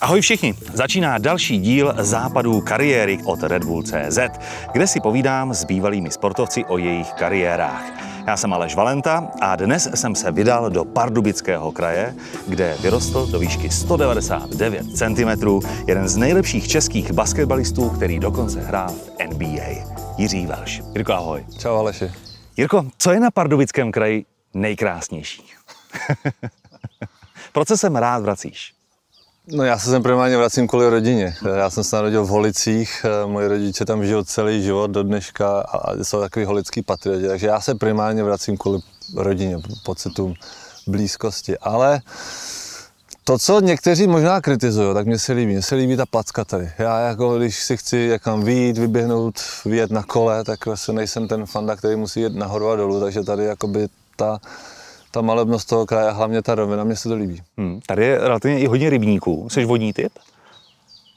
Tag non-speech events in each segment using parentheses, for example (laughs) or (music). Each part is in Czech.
Ahoj všichni, začíná další díl západů kariéry od Red Bull CZ, kde si povídám s bývalými sportovci o jejich kariérách. Já jsem Aleš Valenta a dnes jsem se vydal do Pardubického kraje, kde vyrostl do výšky 199 cm jeden z nejlepších českých basketbalistů, který dokonce hrál v NBA. Jiří Velš. Jirko, ahoj. Čau Aleši. Jirko, co je na Pardubickém kraji nejkrásnější? (laughs) Proč se sem rád vracíš? No já se sem primárně vracím kvůli rodině. Já jsem se narodil v Holicích, moji rodiče tam žijou celý život do dneška a jsou takový holický patrioti, takže já se primárně vracím kvůli rodině, pocitům blízkosti. Ale to, co někteří možná kritizují, tak mě se líbí. Mně se líbí ta placka tady. Já jako, když si chci někam vyjít, vyběhnout, vyjet na kole, tak vlastně nejsem ten fanda, který musí jet nahoru a dolů, takže tady jakoby ta, ta malebnost toho kraje, hlavně ta rovina, mě se to líbí. Hmm, tady je relativně i hodně rybníků. Jsi vodní typ?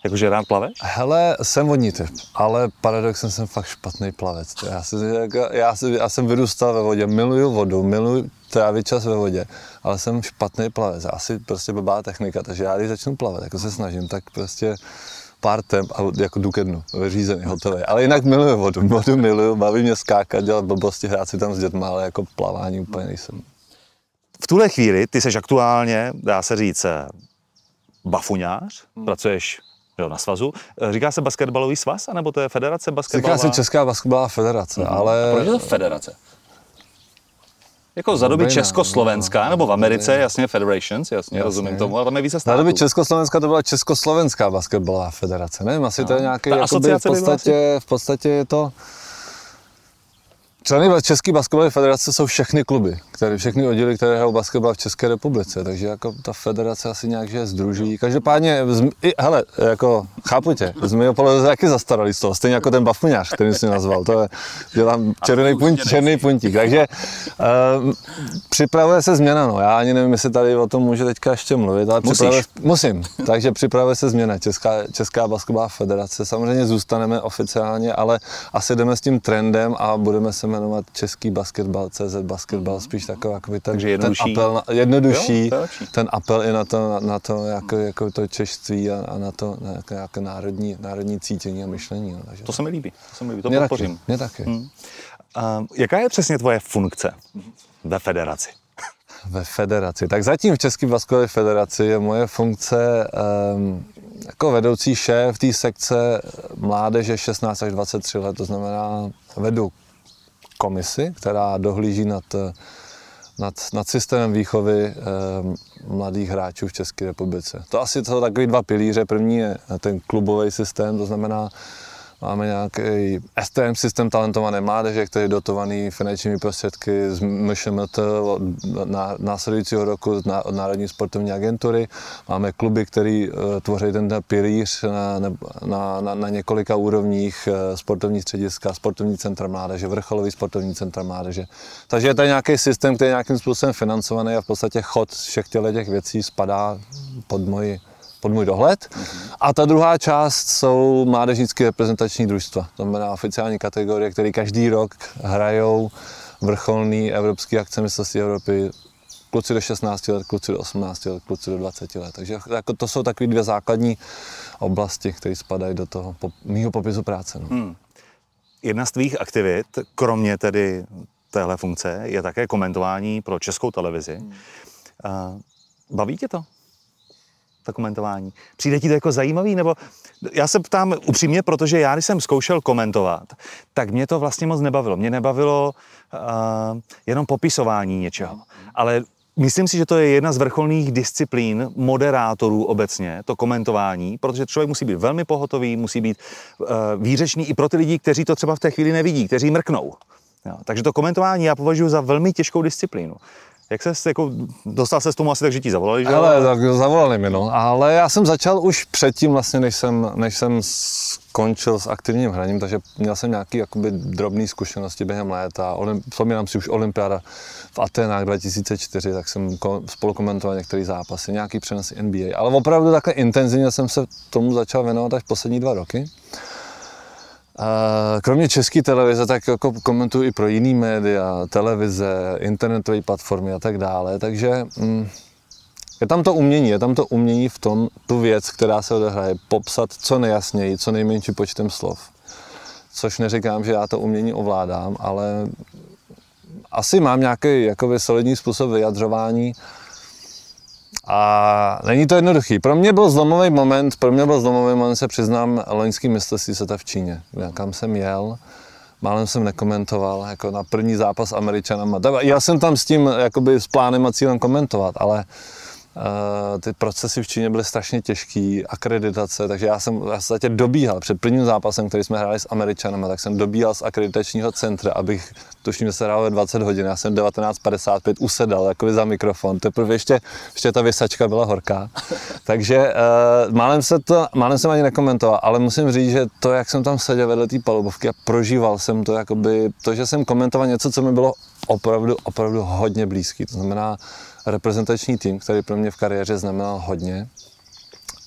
Jakože rád plaveš? Hele, jsem vodní typ, ale paradoxem jsem fakt špatný plavec. Já, si, já, si, já jsem vyrůstal ve vodě, miluju vodu, miluju trávit čas ve vodě, ale jsem špatný plavec. Asi prostě blbá technika, takže já když začnu plavat, jako se snažím, tak prostě pár temp a jako jdu ke dnu, vyřízený, hotový. Ale jinak miluju vodu, vodu miluju, baví mě skákat, dělat blbosti, hrát si tam s dětma, ale jako plavání úplně nejsem. V tuhle chvíli ty jsi aktuálně, dá se říct, bafuňář, hmm. pracuješ jo, na svazu. Říká se basketbalový svaz, anebo to je federace basketbalová? Říká se Česká basketbalová federace, mm-hmm. ale... A proč je to federace? Jako za doby Československa, nebo v Americe, jasně Federations, jasně, jasně. rozumím tomu, ale tam je více států. Za doby Československa to byla Československá basketbalová federace, nevím, asi no. to je nějaký, jakoby, v podstatě, v podstatě je to, Členy České basketbalové federace jsou všechny kluby, které, všechny oddíly, které hrajou basketbal v České republice, takže jako ta federace asi nějak že združí. Každopádně, z, i, hele, jako chápu tě, z mého pohledu je taky zastaralý z toho, stejně jako ten bafuňář, který jsi nazval, to je, dělám černý, punt, černý puntík, takže uh, připravuje se změna, no, já ani nevím, jestli tady o tom může teďka ještě mluvit, ale připravuje, musím, takže připravuje se změna, Česká, Česká basketbalová federace, samozřejmě zůstaneme oficiálně, ale asi jdeme s tím trendem a budeme se jmenovat Český basketbal, CZ basketbal, spíš takový jako ten, Takže jednodušší. ten apel, na, jednodušší, jo, ten apel i na to, na, na to jako, jako to češství a, a na to na jako, jako národní, národní cítění a myšlení. No, takže. To se mi líbí, to se mi líbí, to mě podpořím. Taky, mě taky. Hmm. A jaká je přesně tvoje funkce ve federaci? (laughs) Ve federaci. Tak zatím v České basketbalové federaci je moje funkce um, jako vedoucí šéf té sekce mládeže 16 až 23 let, to znamená vedu komisi, která dohlíží nad, nad, nad systémem výchovy eh, mladých hráčů v České republice. To asi jsou takový dva pilíře. První je ten klubový systém, to znamená Máme nějaký STM systém talentované mládeže, který je dotovaný finančními prostředky z MŠMT od následujícího roku od Národní sportovní agentury. Máme kluby, které eh, tvoří ten pilíř na, na, na, na několika úrovních, eh, sportovní střediska, sportovní centra mládeže, vrcholový sportovní centra mládeže. Takže je to nějaký systém, který je nějakým způsobem financovaný a v podstatě chod všech těch věcí spadá pod moji pod můj dohled. A ta druhá část jsou mládežnické reprezentační družstva. To znamená oficiální kategorie, které každý rok hrajou vrcholný evropský akce mistrovství Evropy kluci do 16 let, kluci do 18 let, kluci do 20 let. Takže jako to jsou takové dvě základní oblasti, které spadají do toho po, mýho popisu práce. No. Hmm. Jedna z tvých aktivit, kromě tedy téhle funkce, je také komentování pro českou televizi. Hmm. Baví tě to? To komentování. Přijde ti to jako zajímavý? Nebo já se ptám upřímně, protože já, když jsem zkoušel komentovat, tak mě to vlastně moc nebavilo. Mě nebavilo uh, jenom popisování něčeho. Ale Myslím si, že to je jedna z vrcholných disciplín moderátorů obecně, to komentování, protože člověk musí být velmi pohotový, musí být uh, výřečný i pro ty lidi, kteří to třeba v té chvíli nevidí, kteří mrknou. Jo, takže to komentování já považuji za velmi těžkou disciplínu. Jak se jako, dostal se s tomu asi tak, že ti zavolali, že? Ale tak zavolali mi, no. Ale já jsem začal už předtím vlastně, než jsem, než jsem skončil s aktivním hraním, takže měl jsem nějaký jakoby drobné zkušenosti během léta. Vzpomínám si už olympiáda v Atenách 2004, tak jsem spolu komentoval některé zápasy, nějaký přenos NBA. Ale opravdu takhle intenzivně jsem se tomu začal věnovat až poslední dva roky. Kromě české televize, tak jako komentuju i pro jiný média, televize, internetové platformy a tak dále. Takže mm, Je tam to umění, je tam to umění v tom, tu věc, která se odehraje, popsat co nejasněji, co nejmenší počtem slov. Což neříkám, že já to umění ovládám, ale asi mám nějaký jakoby solidní způsob vyjadřování, a není to jednoduchý. Pro mě byl zlomový moment, pro mě byl zlomový moment, se přiznám, loňský mistrovství světa v Číně, kam jsem jel. Málem jsem nekomentoval, jako na první zápas Američanama. Já jsem tam s tím, jakoby s plánem a cílem komentovat, ale ty procesy v Číně byly strašně těžké, akreditace, takže já jsem já jsem dobíhal. Před prvním zápasem, který jsme hráli s Američanama, tak jsem dobíhal z akreditačního centra, abych, tuším, že se hrálo 20 hodin, já jsem 19.55 usedal jakoby za mikrofon, teprve ještě, ještě ta vysačka byla horká, (laughs) takže uh, málem, se to, málem jsem ani nekomentoval, ale musím říct, že to, jak jsem tam seděl vedle té palubovky a prožíval jsem to, jakoby, to, že jsem komentoval něco, co mi bylo opravdu, opravdu hodně blízký, to znamená, reprezentační tým, který pro mě v kariéře znamenal hodně.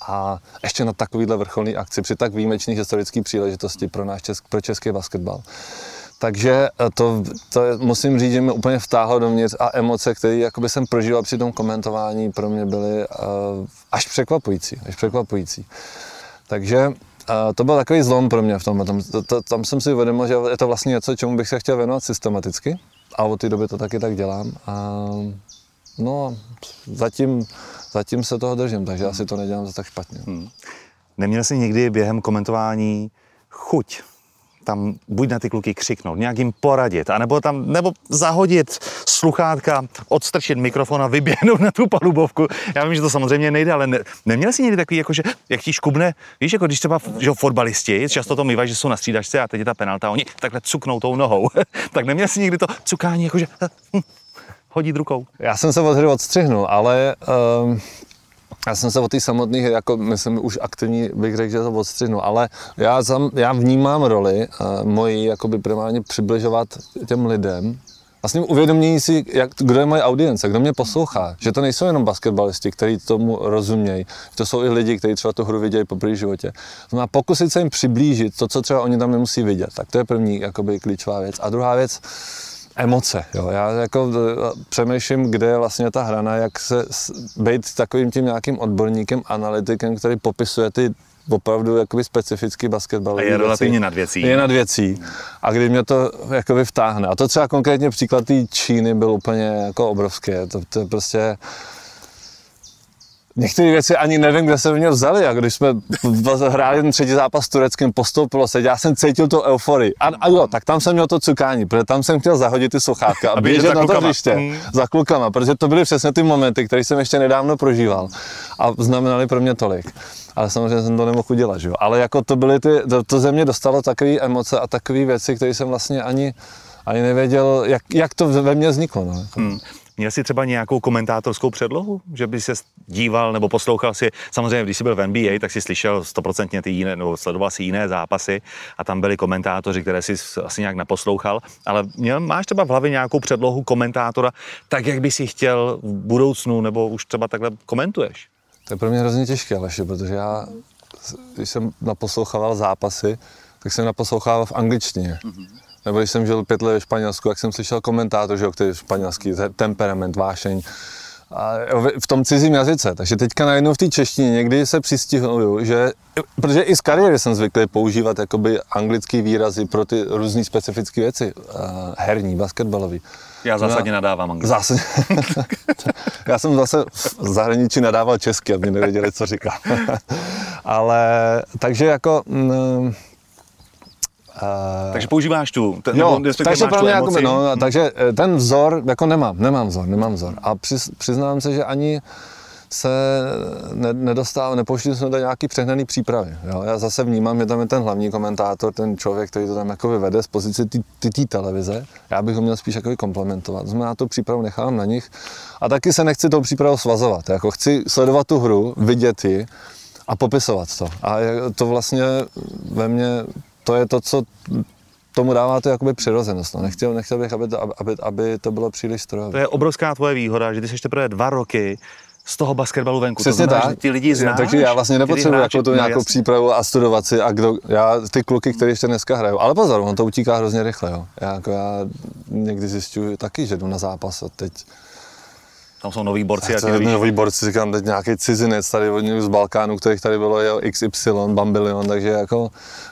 A ještě na takovýhle vrcholný akci při tak výjimečných historických příležitosti pro náš česk, pro český basketbal. Takže eh, to, to musím říct, že mě úplně vtáhlo dovnitř a emoce, které jsem prožíval při tom komentování, pro mě byly uh, až překvapující. Až překvapující. Takže uh, to byl takový zlom pro mě v tom. Tam, to, to, tam jsem si uvědomil, že je to vlastně něco, čemu bych se chtěl věnovat systematicky. A od té doby to taky tak dělám. A No, zatím, zatím se toho držím, takže asi to nedělám za tak špatně. Hmm. Neměl jsi někdy během komentování chuť tam buď na ty kluky křiknout, nějak jim poradit, anebo tam, nebo zahodit sluchátka, odstrčit mikrofon a vyběhnout na tu palubovku. Já vím, že to samozřejmě nejde, ale ne, neměl jsi někdy takový, jako že, jak ti škubne, víš, jako když třeba že fotbalisti, často to mývají, že jsou na střídačce a teď je ta penalta, oni takhle cuknou tou nohou. (laughs) tak neměl jsi někdy to cukání, jako že hm, hodit rukou. Já jsem se od hry odstřihnul, ale um, já jsem se o té samotných, jako myslím, už aktivní bych řekl, že to odstřihnu, ale já, sam, já vnímám roli uh, moji jakoby primárně přibližovat těm lidem, vlastně uvědomění si, jak, kdo je moje audience, kdo mě poslouchá, že to nejsou jenom basketbalisti, kteří tomu rozumějí, to jsou i lidi, kteří třeba tu hru vidějí po první životě. No a pokusit se jim přiblížit to, co třeba oni tam nemusí vidět, tak to je první jakoby klíčová věc. A druhá věc, emoce. Jo. Já jako e, přemýšlím, kde je vlastně ta hrana, jak se být takovým tím nějakým odborníkem, analytikem, který popisuje ty opravdu jakoby specifický basketbal. A je relativně nad věcí. Je nad věcí. A kdy mě to jakoby vtáhne. A to třeba konkrétně příklad té Číny byl úplně jako obrovský. To, to je prostě Některé věci ani nevím, kde se mě vzali. A když jsme hráli ten třetí zápas s Tureckým, postoupilo se, já jsem cítil tu euforii. A, a jo, tak tam jsem měl to cukání, protože tam jsem chtěl zahodit ty sluchátka a běžet na to hřiště hmm. za klukama, protože to byly přesně ty momenty, které jsem ještě nedávno prožíval a znamenaly pro mě tolik. Ale samozřejmě jsem to nemohl udělat, že jo. Ale jako to byly ty, to, to ze mě dostalo takové emoce a takové věci, které jsem vlastně ani, ani nevěděl, jak, jak to ve mně vzniklo. No. Hmm. Měl jsi třeba nějakou komentátorskou předlohu, že by se díval nebo poslouchal si, samozřejmě když jsi byl v NBA, tak si slyšel stoprocentně ty jiné, nebo sledoval si jiné zápasy a tam byli komentátoři, které si asi nějak naposlouchal, ale měl, máš třeba v hlavě nějakou předlohu komentátora, tak jak by si chtěl v budoucnu, nebo už třeba takhle komentuješ? To je pro mě hrozně těžké, Aleši, protože já, když jsem naposlouchával zápasy, tak jsem naposlouchával v angličtině. Mm-hmm. Nebo když jsem žil pět let ve Španělsku, jak jsem slyšel komentátor, že jo, který je španělský, temperament, vášeň, a v tom cizím jazyce. Takže teďka najednou v té češtině někdy se přistihnuju, že, protože i z kariéry jsem zvyklý používat jakoby anglické výrazy pro ty různé specifické věci, uh, herní, basketbalový. Já zásadně no, nadávám anglicky. Zásadně. (laughs) Já jsem zase v zahraničí nadával česky, aby nevěděli, co říká. (laughs) Ale takže jako... Mm, Uh, takže používáš tu, ten, jo, nebo takže pro mě jako, no, hmm. takže eh, ten vzor, jako nemám, nemám vzor, nemám vzor. A přiz, přiznám se, že ani se ne, nedostávám, nepouštím se do nějaký přehnaný přípravy. Jo? Já zase vnímám, že tam je ten hlavní komentátor, ten člověk, který to tam jako vyvede z pozice té televize. Já bych ho měl spíš jako komplementovat. Znamená, tu přípravu nechám na nich. A taky se nechci tou přípravou svazovat. Jako chci sledovat tu hru, vidět ji a popisovat to. A to vlastně ve mně to je to, co tomu dává to jakoby přirozenost. No. Nechtěl, nechtěl bych, aby to, aby, aby to bylo příliš strojové. To je obrovská tvoje výhoda, že ty jsi teprve dva roky z toho basketbalu venku. Přesně to znamená, tak. ty lidi znáš. Takže já vlastně nepotřebuji jako tu nějakou přípravu a studovat si a kdo, já ty kluky, které ještě dneska hrajou. Ale pozor, on to utíká hrozně rychle. Jo. Já, jako já někdy zjišťuji taky, že jdu na zápas a teď Tam jsou noví borci. A to je noví borci, říkám, teď nějaký cizinec tady od z Balkánu, kterých tady bylo jo, XY, bambilion, takže jako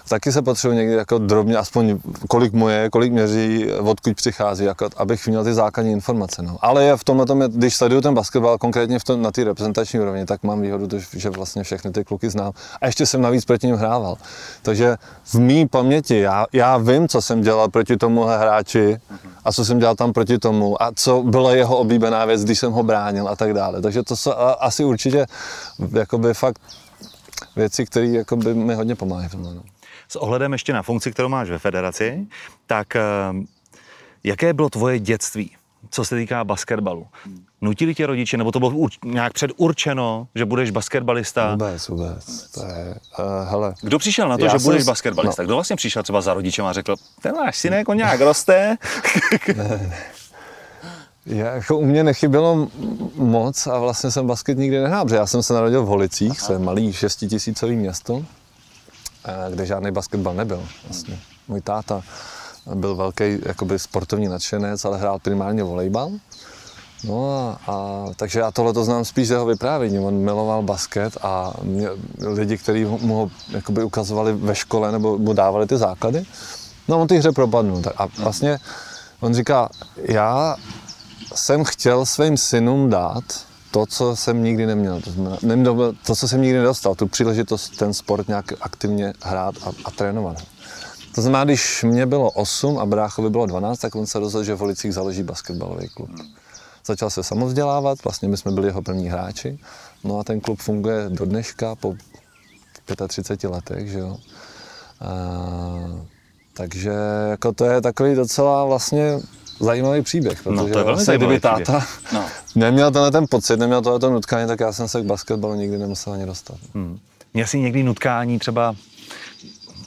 taky se potřebuji někdy jako drobně, aspoň kolik moje, kolik měří, odkud přichází, jako, abych měl ty základní informace. No. Ale je v tomhle tom, když sleduju ten basketbal, konkrétně v tom, na té reprezentační úrovni, tak mám výhodu, že vlastně všechny ty kluky znám. A ještě jsem navíc proti ním hrával. Takže v mý paměti, já, já vím, co jsem dělal proti tomuhle hráči a co jsem dělal tam proti tomu a co byla jeho oblíbená věc, když jsem ho bránil a tak dále. Takže to jsou asi určitě jakoby fakt věci, které mi hodně pomáhají v tomhle. No. S ohledem ještě na funkci, kterou máš ve federaci, tak eh, jaké bylo tvoje dětství, co se týká basketbalu? Nutili tě rodiče, nebo to bylo nějak předurčeno, že budeš basketbalista? Vůbec, vůbec. To je, uh, hele. Kdo přišel na to, Já že budeš basketbalista? No. Kdo vlastně přišel třeba za rodičem a řekl, ten náš synek, on nějak roste? (laughs) (laughs) Já, jako u mě nechybělo moc a vlastně jsem basket nikdy nehrál, protože já jsem se narodil v Holicích, to je malý šestitisícový město, eh, kde žádný basketbal nebyl. Vlastně. Můj táta byl velký jakoby sportovní nadšenec, ale hrál primárně volejbal. No a, a takže já tohle to znám spíš z jeho vyprávění. On miloval basket a mě, lidi, kteří mu ho jakoby ukazovali ve škole nebo mu dávali ty základy, no on ty hře propadnul. A vlastně on říká, já jsem chtěl svým synům dát to, co jsem nikdy neměl. To, znamená, to, co jsem nikdy nedostal, tu příležitost ten sport nějak aktivně hrát a, a trénovat. To znamená, když mě bylo 8 a bráchovi bylo 12, tak on se rozhodl, že v Holicích založí basketbalový klub. Začal se samovzdělávat, vlastně my jsme byli jeho první hráči. No a ten klub funguje do dneška po 35 letech, že jo. A, takže jako to je takový docela vlastně zajímavý příběh, protože no, to je vlastně, kdyby táta no. (laughs) neměl tenhle ten pocit, neměl tohle nutkání, tak já jsem se k basketbalu nikdy nemusel ani dostat. Hmm. Měl jsi někdy nutkání třeba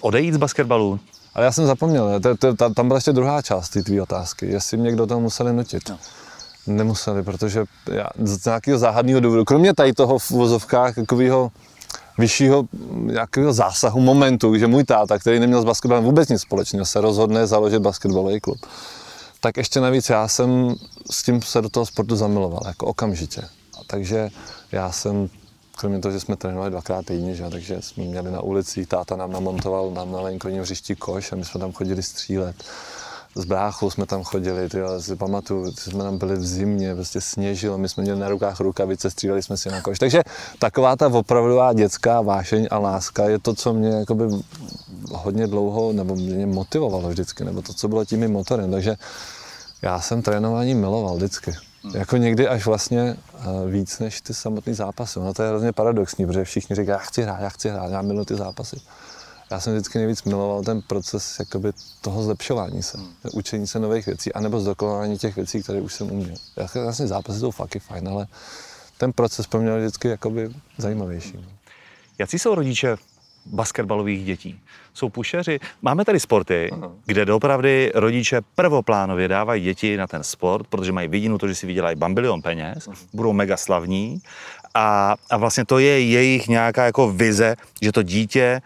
odejít z basketbalu? Ale já jsem zapomněl, to, to, ta, tam byla ještě druhá část té tvý otázky, jestli mě kdo to museli nutit. No. Nemuseli, protože já z nějakého záhadného důvodu, kromě tady toho v vozovkách takového vyššího nějakého zásahu momentu, že můj táta, který neměl s basketbalem vůbec nic společného, se rozhodne založit basketbalový klub tak ještě navíc já jsem s tím se do toho sportu zamiloval, jako okamžitě. A takže já jsem, kromě toho, že jsme trénovali dvakrát týdně, že, takže jsme měli na ulici, táta nám namontoval nám na venkovním hřišti koš a my jsme tam chodili střílet s bráchou jsme tam chodili, tyjo, si pamatuju, jsme tam byli v zimě, prostě sněžilo, my jsme měli na rukách rukavice, stříleli jsme si na koš. Takže taková ta opravdová dětská vášeň a láska je to, co mě jakoby hodně dlouho, nebo mě motivovalo vždycky, nebo to, co bylo tím motorem. Takže já jsem trénování miloval vždycky. Hmm. Jako někdy až vlastně eh, víc než ty samotné zápasy. No to je hrozně paradoxní, protože všichni říkají, já chci hrát, já chci hrát, já miluji ty zápasy já jsem vždycky nejvíc miloval ten proces jakoby toho zlepšování se, hmm. učení se nových věcí, anebo zdokonalování těch věcí, které už jsem uměl. Vlastně zápasy jsou fakt fajn, ale ten proces pro mě vždycky jakoby zajímavější. No. Jaký jsou rodiče basketbalových dětí? Jsou pušeři? Máme tady sporty, Aha. kde doopravdy rodiče prvoplánově dávají děti na ten sport, protože mají vidinu to, že si vydělají bambilion peněz, Aha. budou mega slavní a, a vlastně to je jejich nějaká jako vize, že to dítě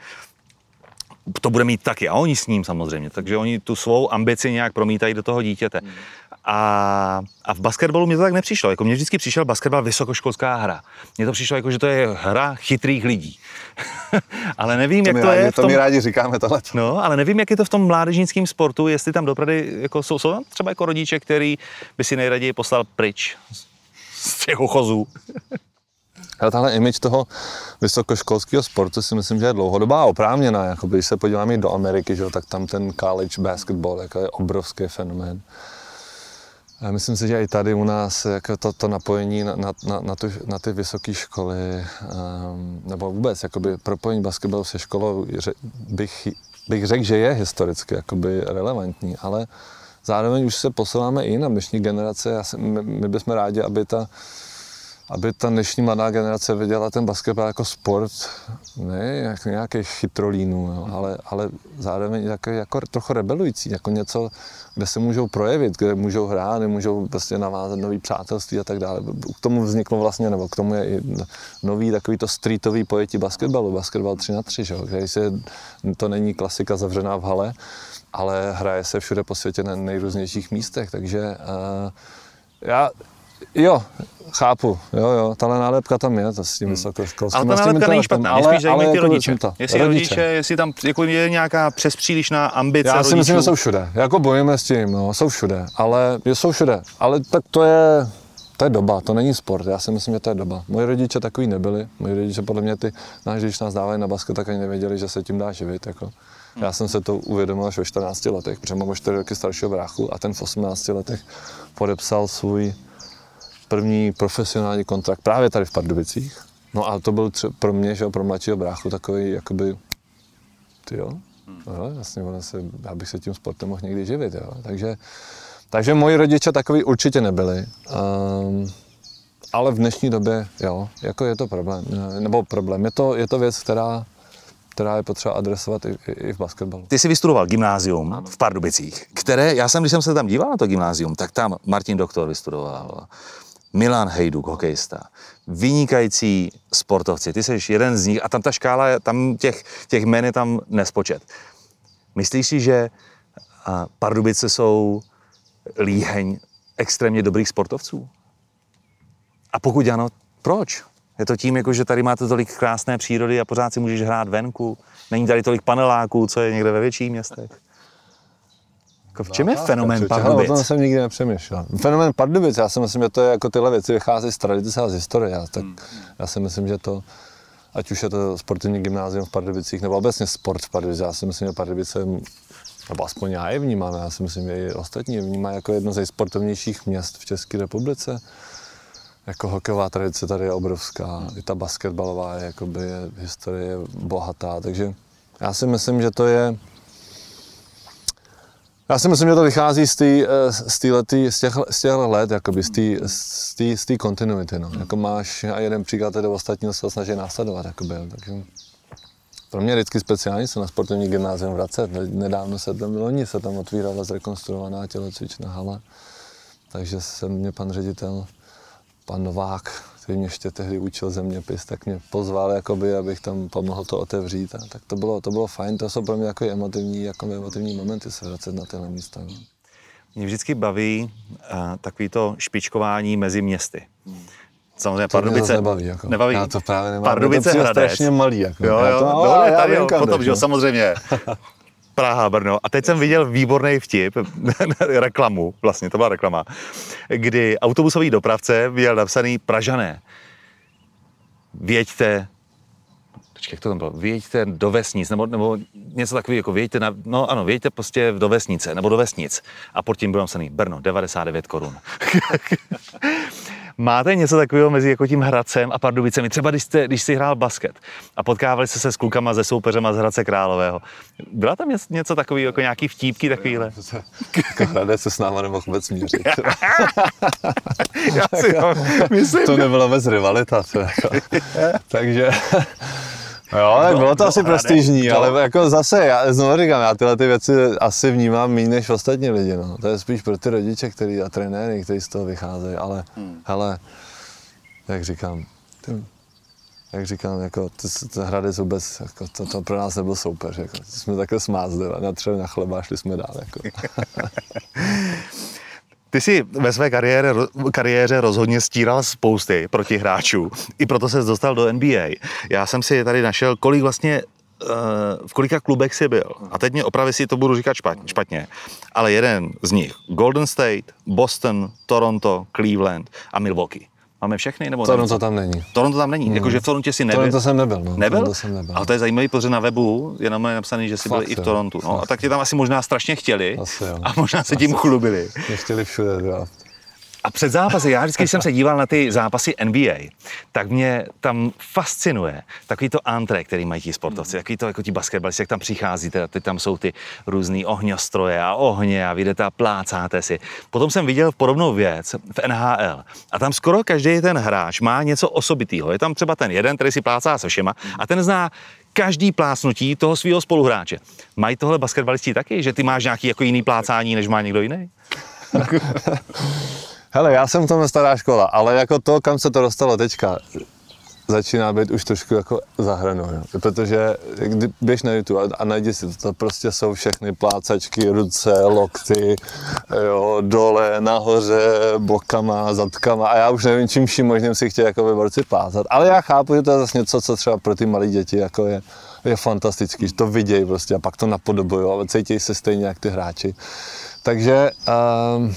to bude mít taky. A oni s ním samozřejmě. Takže oni tu svou ambici nějak promítají do toho dítěte. Hmm. A, a v basketbalu mi to tak nepřišlo. Jako mně vždycky přišel basketbal vysokoškolská hra. Mně to přišlo jako, že to je hra chytrých lidí. (laughs) ale nevím, to jak to rádi, je. V tom... To mi rádi říkáme tohle. No, ale nevím, jak je to v tom mládežnickém sportu, jestli tam dopravdy jako jsou, jsou tam třeba jako rodiče, který by si nejraději poslal pryč z těch ochozů. Ale tahle image toho vysokoškolského sportu si myslím, že je dlouhodobá a oprávněná. Jakoby, když se podíváme do Ameriky, že, tak tam ten college basketball jako je obrovský fenomén. A myslím si, že i tady u nás jako to, to napojení na, na, na, na, tu, na ty vysoké školy, um, nebo vůbec jakoby propojení basketbalu se školou, bych, bych řekl, že je historicky jakoby relevantní, ale zároveň už se posouváme i na dnešní generace. My, my bychom rádi, aby ta aby ta dnešní mladá generace viděla ten basketbal jako sport, ne jak nějaký chytrolínů, jo, ale, ale zároveň jako, jako trochu rebelující, jako něco, kde se můžou projevit, kde můžou hrát, kde můžou prostě navázat nový přátelství a tak dále. K tomu vzniklo vlastně, nebo k tomu je i nový takový to streetový pojetí basketbalu, basketbal 3 na 3, že? který se, to není klasika zavřená v hale, ale hraje se všude po světě na nejrůznějších místech, takže uh, já Jo, chápu, jo, jo, tahle nálepka tam je, to s tím vysokoškolským. Ale ta nálepka není špatná, mě spíš zajímají ty jako rodiče. to, Jestli rodiče, jestli tam jako je nějaká přes přílišná ambice Já si rodičů. myslím, že jsou všude. Jako bojujeme s tím, no, jsou všude, ale jsou všude. Ale tak to je, to je doba, to není sport. Já si myslím, že to je doba. Moji rodiče takový nebyli. Moji rodiče podle mě ty, náš, když nás dávali na basket, tak ani nevěděli, že se tím dá živit. Jako. Já jsem se to uvědomil až ve 14 letech, protože mám o 4 roky staršího bráchu a ten v 18 letech podepsal svůj první profesionální kontrakt právě tady v Pardubicích. No a to byl tře- pro mě, že jo, pro mladšího bráchu takový, jakoby, ty jo, no, jasně, ono se, já bych se tím sportem mohl někdy živit, jo. Takže, takže moji rodiče takový určitě nebyli. Um, ale v dnešní době, jo, jako je to problém, nebo problém, je to, je to věc, která, která je potřeba adresovat i, i, i v basketbalu. Ty jsi vystudoval gymnázium ano. v Pardubicích, které, já jsem, když jsem se tam díval na to gymnázium, tak tam Martin Doktor vystudoval, Milan Hejduk, hokejista, vynikající sportovci, ty jsi jeden z nich a tam ta škála, tam těch, těch jmen je tam nespočet. Myslíš si, že Pardubice jsou líheň extrémně dobrých sportovců? A pokud ano, proč? Je to tím, jako, že tady máte tolik krásné přírody a pořád si můžeš hrát venku? Není tady tolik paneláků, co je někde ve větších městech? Jako v čem je fenomén ale O tom Pardubic? jsem nikdy nepřemýšlel. Fenomén Pardubic, já si myslím, že to je jako tyhle věci vychází z tradice a z historie. Já, tak, já si myslím, že to, ať už je to sportovní gymnázium v Pardubicích, nebo obecně sport v Pardubicích, já si myslím, že Pardubice, nebo aspoň já je vnímám, já si myslím, že i ostatní je vnímá jako jedno z nejsportovnějších měst v České republice. Jako hokejová tradice tady je obrovská, i ta basketbalová je, jakoby, je, historie je bohatá, takže já si myslím, že to je, já si myslím, že to vychází z, tý, eh, z, týhletý, z, těch, z těch let, jakoby, z té z tý, z tý kontinuity. No. Jako máš a jeden příklad, tedy ostatní se snaží následovat. Jakoby, takže pro mě vždycky speciální se na sportovní gymnázium vracet. Ne- Nedávno se tam, loni se tam otvírala zrekonstruovaná tělocvičná hala, takže se mě pan ředitel, pan Novák, který mě ještě tehdy učil zeměpis, tak mě pozval, jakoby, abych tam pomohl to otevřít. A tak to bylo, to bylo fajn, to jsou pro mě jako emotivní, jako emotivní momenty se vracet na tyhle místa. No. Mě vždycky baví uh, takový to špičkování mezi městy. Samozřejmě To mě Pardubice zase nebaví. Jako. nebaví. Já to právě nemám. Pardubice to Hradec. strašně malý. Jako. Jo, Já jo, to, no, ale já tady vím, jo, potom, že jo, samozřejmě. (laughs) Praha, Brno. A teď jsem viděl výborný vtip, reklamu, vlastně to byla reklama, kdy autobusový dopravce měl napsaný Pražané. Věďte, počkej, jak to tam bylo, věďte do vesnic, nebo, nebo něco takového, jako věďte, na, no ano, věďte prostě do vesnice, nebo do vesnic. A pod tím bylo napsaný Brno, 99 korun. Máte něco takového mezi jako tím Hradcem a Pardubicemi? Třeba když, jste, když jsi hrál basket a potkávali jste se s klukama ze soupeřema z Hradce Králového. Byla tam něco, takového, jako nějaký vtípky takovýhle? (laughs) Jako Hradec se s náma nemohl vůbec mířit. (laughs) Já si to myslím. to nebyla vůbec rivalita. To jako. (laughs) Takže... Jo, tak bylo to asi prestižní, ale jako zase, já znovu říkám, já tyhle ty věci asi vnímám méně než ostatní lidi, no. To je spíš pro ty rodiče, který, a trenéry, kteří z toho vycházejí, ale Hmm. hele, jak říkám, ty, jak říkám, jako, to, to Hradec vůbec, jako, to, to, pro nás nebyl soupeř, jako, jsme takhle smázli, natřeli na chleba a šli jsme dál, jako. (laughs) Ty jsi ve své kariéře, kariéře rozhodně stíral spousty proti hráčů. I proto se dostal do NBA. Já jsem si tady našel, kolik vlastně eh, v kolika klubech jsi byl. A teď mě opravy si to budu říkat špatně. Ale jeden z nich, Golden State, Boston, Toronto, Cleveland a Milwaukee. Máme všechny? Nebo To, ne? no, to tam není. Toronto tam není. Jakože v Torontě si nebyl. To, to jsem nebyl, no. Nebyl? Jsem nebyl. Ale to je zajímavý, protože na webu je na napsaný, že jsi byl i v. Torontu. No, a tak tě tam asi možná strašně chtěli. Asi jo. A možná se tím chlubili. Mě chtěli všude draft. A před zápasy, já vždycky, když jsem se díval na ty zápasy NBA, tak mě tam fascinuje takový to antré, který mají ti sportovci, takový to jako ti basketbalisti, jak tam přicházíte, ty tam jsou ty různý ohňostroje a ohně a vy jdete a plácáte si. Potom jsem viděl podobnou věc v NHL a tam skoro každý ten hráč má něco osobitého. Je tam třeba ten jeden, který si plácá se všema a ten zná každý plácnutí toho svého spoluhráče. Mají tohle basketbalisti taky, že ty máš nějaký jako jiný plácání, než má někdo jiný? (laughs) Hele, já jsem v tom stará škola, ale jako to, kam se to dostalo teďka, začíná být už trošku jako za hranou, jo. protože kdy běž na YouTube a najdi si to, to prostě jsou všechny plácačky, ruce, lokty, jo, dole, nahoře, bokama, zadkama a já už nevím, čím vším možným si chtěl jako borci plácat, ale já chápu, že to je zase něco, co třeba pro ty malé děti jako je, je fantastický, že to vidějí prostě a pak to napodobují a cítí se stejně jak ty hráči. Takže um,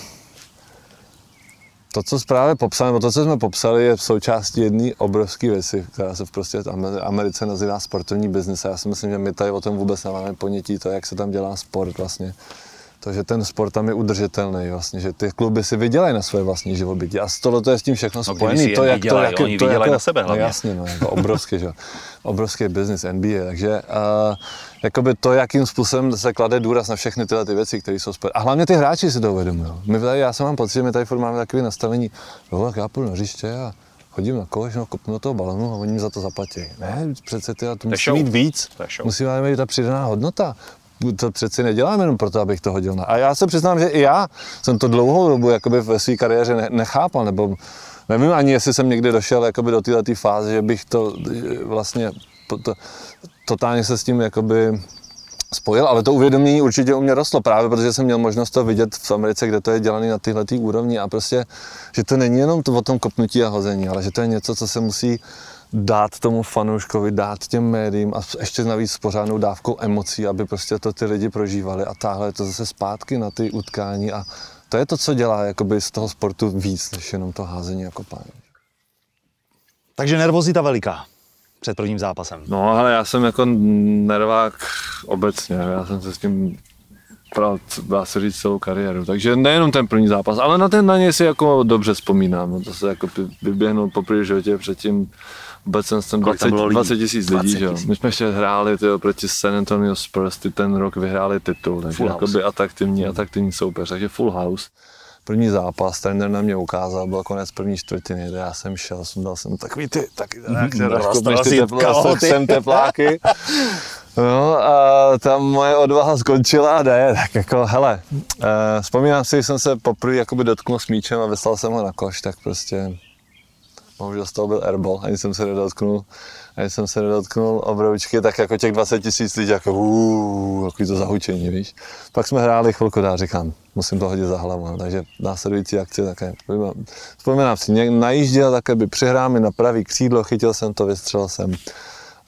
to, co právě popsali, to, co jsme popsali, je v součástí jedné obrovské věci, která se v prostě Americe nazývá sportovní biznis. Já si myslím, že my tady o tom vůbec nemáme ponětí, to, jak se tam dělá sport vlastně. To, že ten sport tam je udržitelný, vlastně, že ty kluby si vydělají na své vlastní živobytí. A tohle to je s tím všechno no. To, jak to, jak, to, to jako, na sebe no, jasně, no, jako obrovský, že? obrovský business NBA. Takže uh, jakoby to, jakým způsobem se klade důraz na všechny tyhle ty věci, které jsou spojené. A hlavně ty hráči si to uvědomují. My tady, já jsem mám pocit, že my tady furt máme takové nastavení, jo, tak já půjdu na hřiště a chodím na koš, no, kopnu do toho balonu a oni mi za to zaplatí. Ne, přece ty, to musí mít víc, musí mít ta přidaná hodnota to přeci nedělám jenom proto, abych to hodil na. A já se přiznám, že i já jsem to dlouhou dobu jakoby ve své kariéře nechápal, nebo nevím ani, jestli jsem někdy došel jakoby do této fáze, že bych to vlastně to, totálně se s tím jakoby spojil, ale to uvědomění určitě u mě rostlo právě, protože jsem měl možnost to vidět v Americe, kde to je dělané na tyhle úrovni a prostě, že to není jenom to o tom kopnutí a hození, ale že to je něco, co se musí dát tomu fanouškovi, dát těm médiím a ještě navíc s pořádnou dávkou emocí, aby prostě to ty lidi prožívali a táhle to zase zpátky na ty utkání a to je to, co dělá jakoby z toho sportu víc, než jenom to házení jako pán. Takže nervozita veliká před prvním zápasem. No, ale já jsem jako nervák obecně, já jsem se s tím dá se říct celou kariéru. Takže nejenom ten první zápas, ale na ten na něj si jako dobře vzpomínám. No, to se jako vyběhnul po první životě předtím vůbec jsem tam 20, 20 tisíc lidí, že jo. My jsme ještě hráli tyjo, proti San Antonio Spurs, ty ten rok vyhráli titul, takže jakoby atraktivní, atraktivní soupeř, takže full house. První zápas, trenér na mě ukázal, byl konec první čtvrtiny, já jsem šel, sundal jsem takový ty, taky, (laughs) jak (laughs) ty, ty jsem tepláky. (laughs) No a tam moje odvaha skončila, ne, tak jako, hele, uh, vzpomínám si, že jsem se poprvé jakoby dotknul s míčem a vyslal jsem ho na koš, tak prostě bohužel z toho byl airball, ani jsem se nedotknul, ani jsem se nedotknul obroučky, tak jako těch 20 tisíc lidí, jako uuu, takový to zahučení, víš. Pak jsme hráli chvilku dál, říkám, musím to hodit za hlavu, no, takže následující akce také, vzpomínám si, najížděl také by přihrámi na pravý křídlo, chytil jsem to, vystřelil jsem.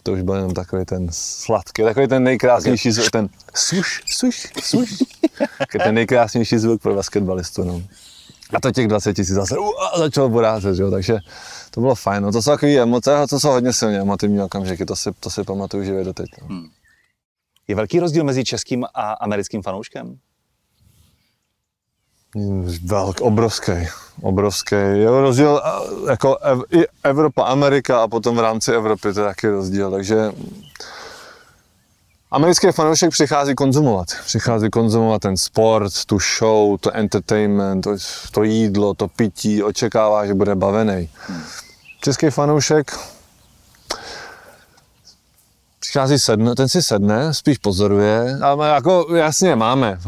To už byl jenom takový ten sladký, takový ten nejkrásnější zvuk, ten suš, suš, suš. ten nejkrásnější zvuk pro basketbalistu, no. A to těch 20 tisíc zase uh, začalo borázet, jo, takže to bylo fajn. No, to jsou takové emoce, a to jsou hodně silně emotivní okamžiky, to si, to si pamatuju živě do teď. No. Hmm. Je velký rozdíl mezi českým a americkým fanouškem? Velk, obrovský, obrovský. Je rozdíl jako ev, i Evropa, Amerika a potom v rámci Evropy to je taky rozdíl, takže Americký fanoušek přichází konzumovat. Přichází konzumovat ten sport, tu show, to entertainment, to, to jídlo, to pití, očekává, že bude bavený. Český fanoušek přichází sedne, ten si sedne, spíš pozoruje, ale jako jasně máme,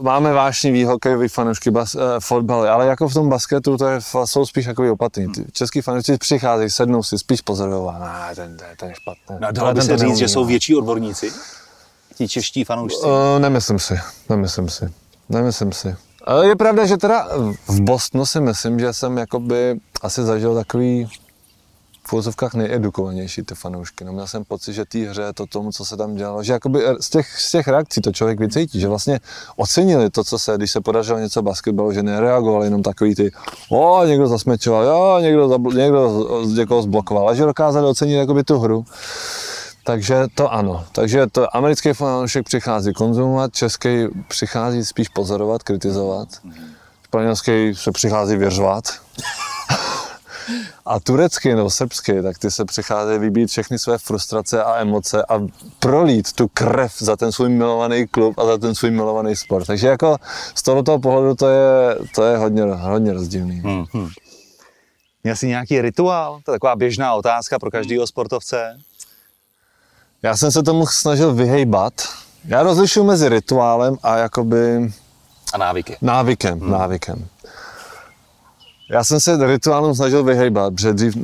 máme vášnivý hokejový fanoušky bas, eh, fotbal, ale jako v tom basketu to je, jsou spíš jako opatrní. Český fanoušci přicházejí, sednou si, spíš pozorují, ne, ten, ten, ten je špatný. No, dalo by se říct, že jsou větší odborníci? Ti čeští fanoušci? Uh, nemyslím si, nemyslím si, nemyslím si. Ale je pravda, že teda v Bostonu si myslím, že jsem jakoby asi zažil takový v úzovkách nejedukovanější ty fanoušky. No, měl jsem pocit, že té hře, to tomu, co se tam dělalo, že jakoby z těch, z těch reakcí to člověk vycítí, že vlastně ocenili to, co se, když se podařilo něco basketbalu, že nereagovali jenom takový ty, o, někdo zasmečoval, jo, někdo, někdo někoho zblokoval, ale že dokázali ocenit jakoby tu hru. Takže to ano. Takže to americký fanoušek přichází konzumovat, český přichází spíš pozorovat, kritizovat. Španělský se přichází věřovat. A turecký nebo srbský, tak ty se přichází vybít všechny své frustrace a emoce a prolít tu krev za ten svůj milovaný klub a za ten svůj milovaný sport. Takže jako z tohoto pohledu to je, to je hodně, hodně rozdílný. Mm-hmm. Měl jsi nějaký rituál? To je taková běžná otázka pro každého sportovce. Já jsem se tomu snažil vyhejbat. Já rozlišuji mezi rituálem a jakoby... A návyky. Návykem, hmm. návykem. Já jsem se rituálům snažil vyhejbat, protože dřív,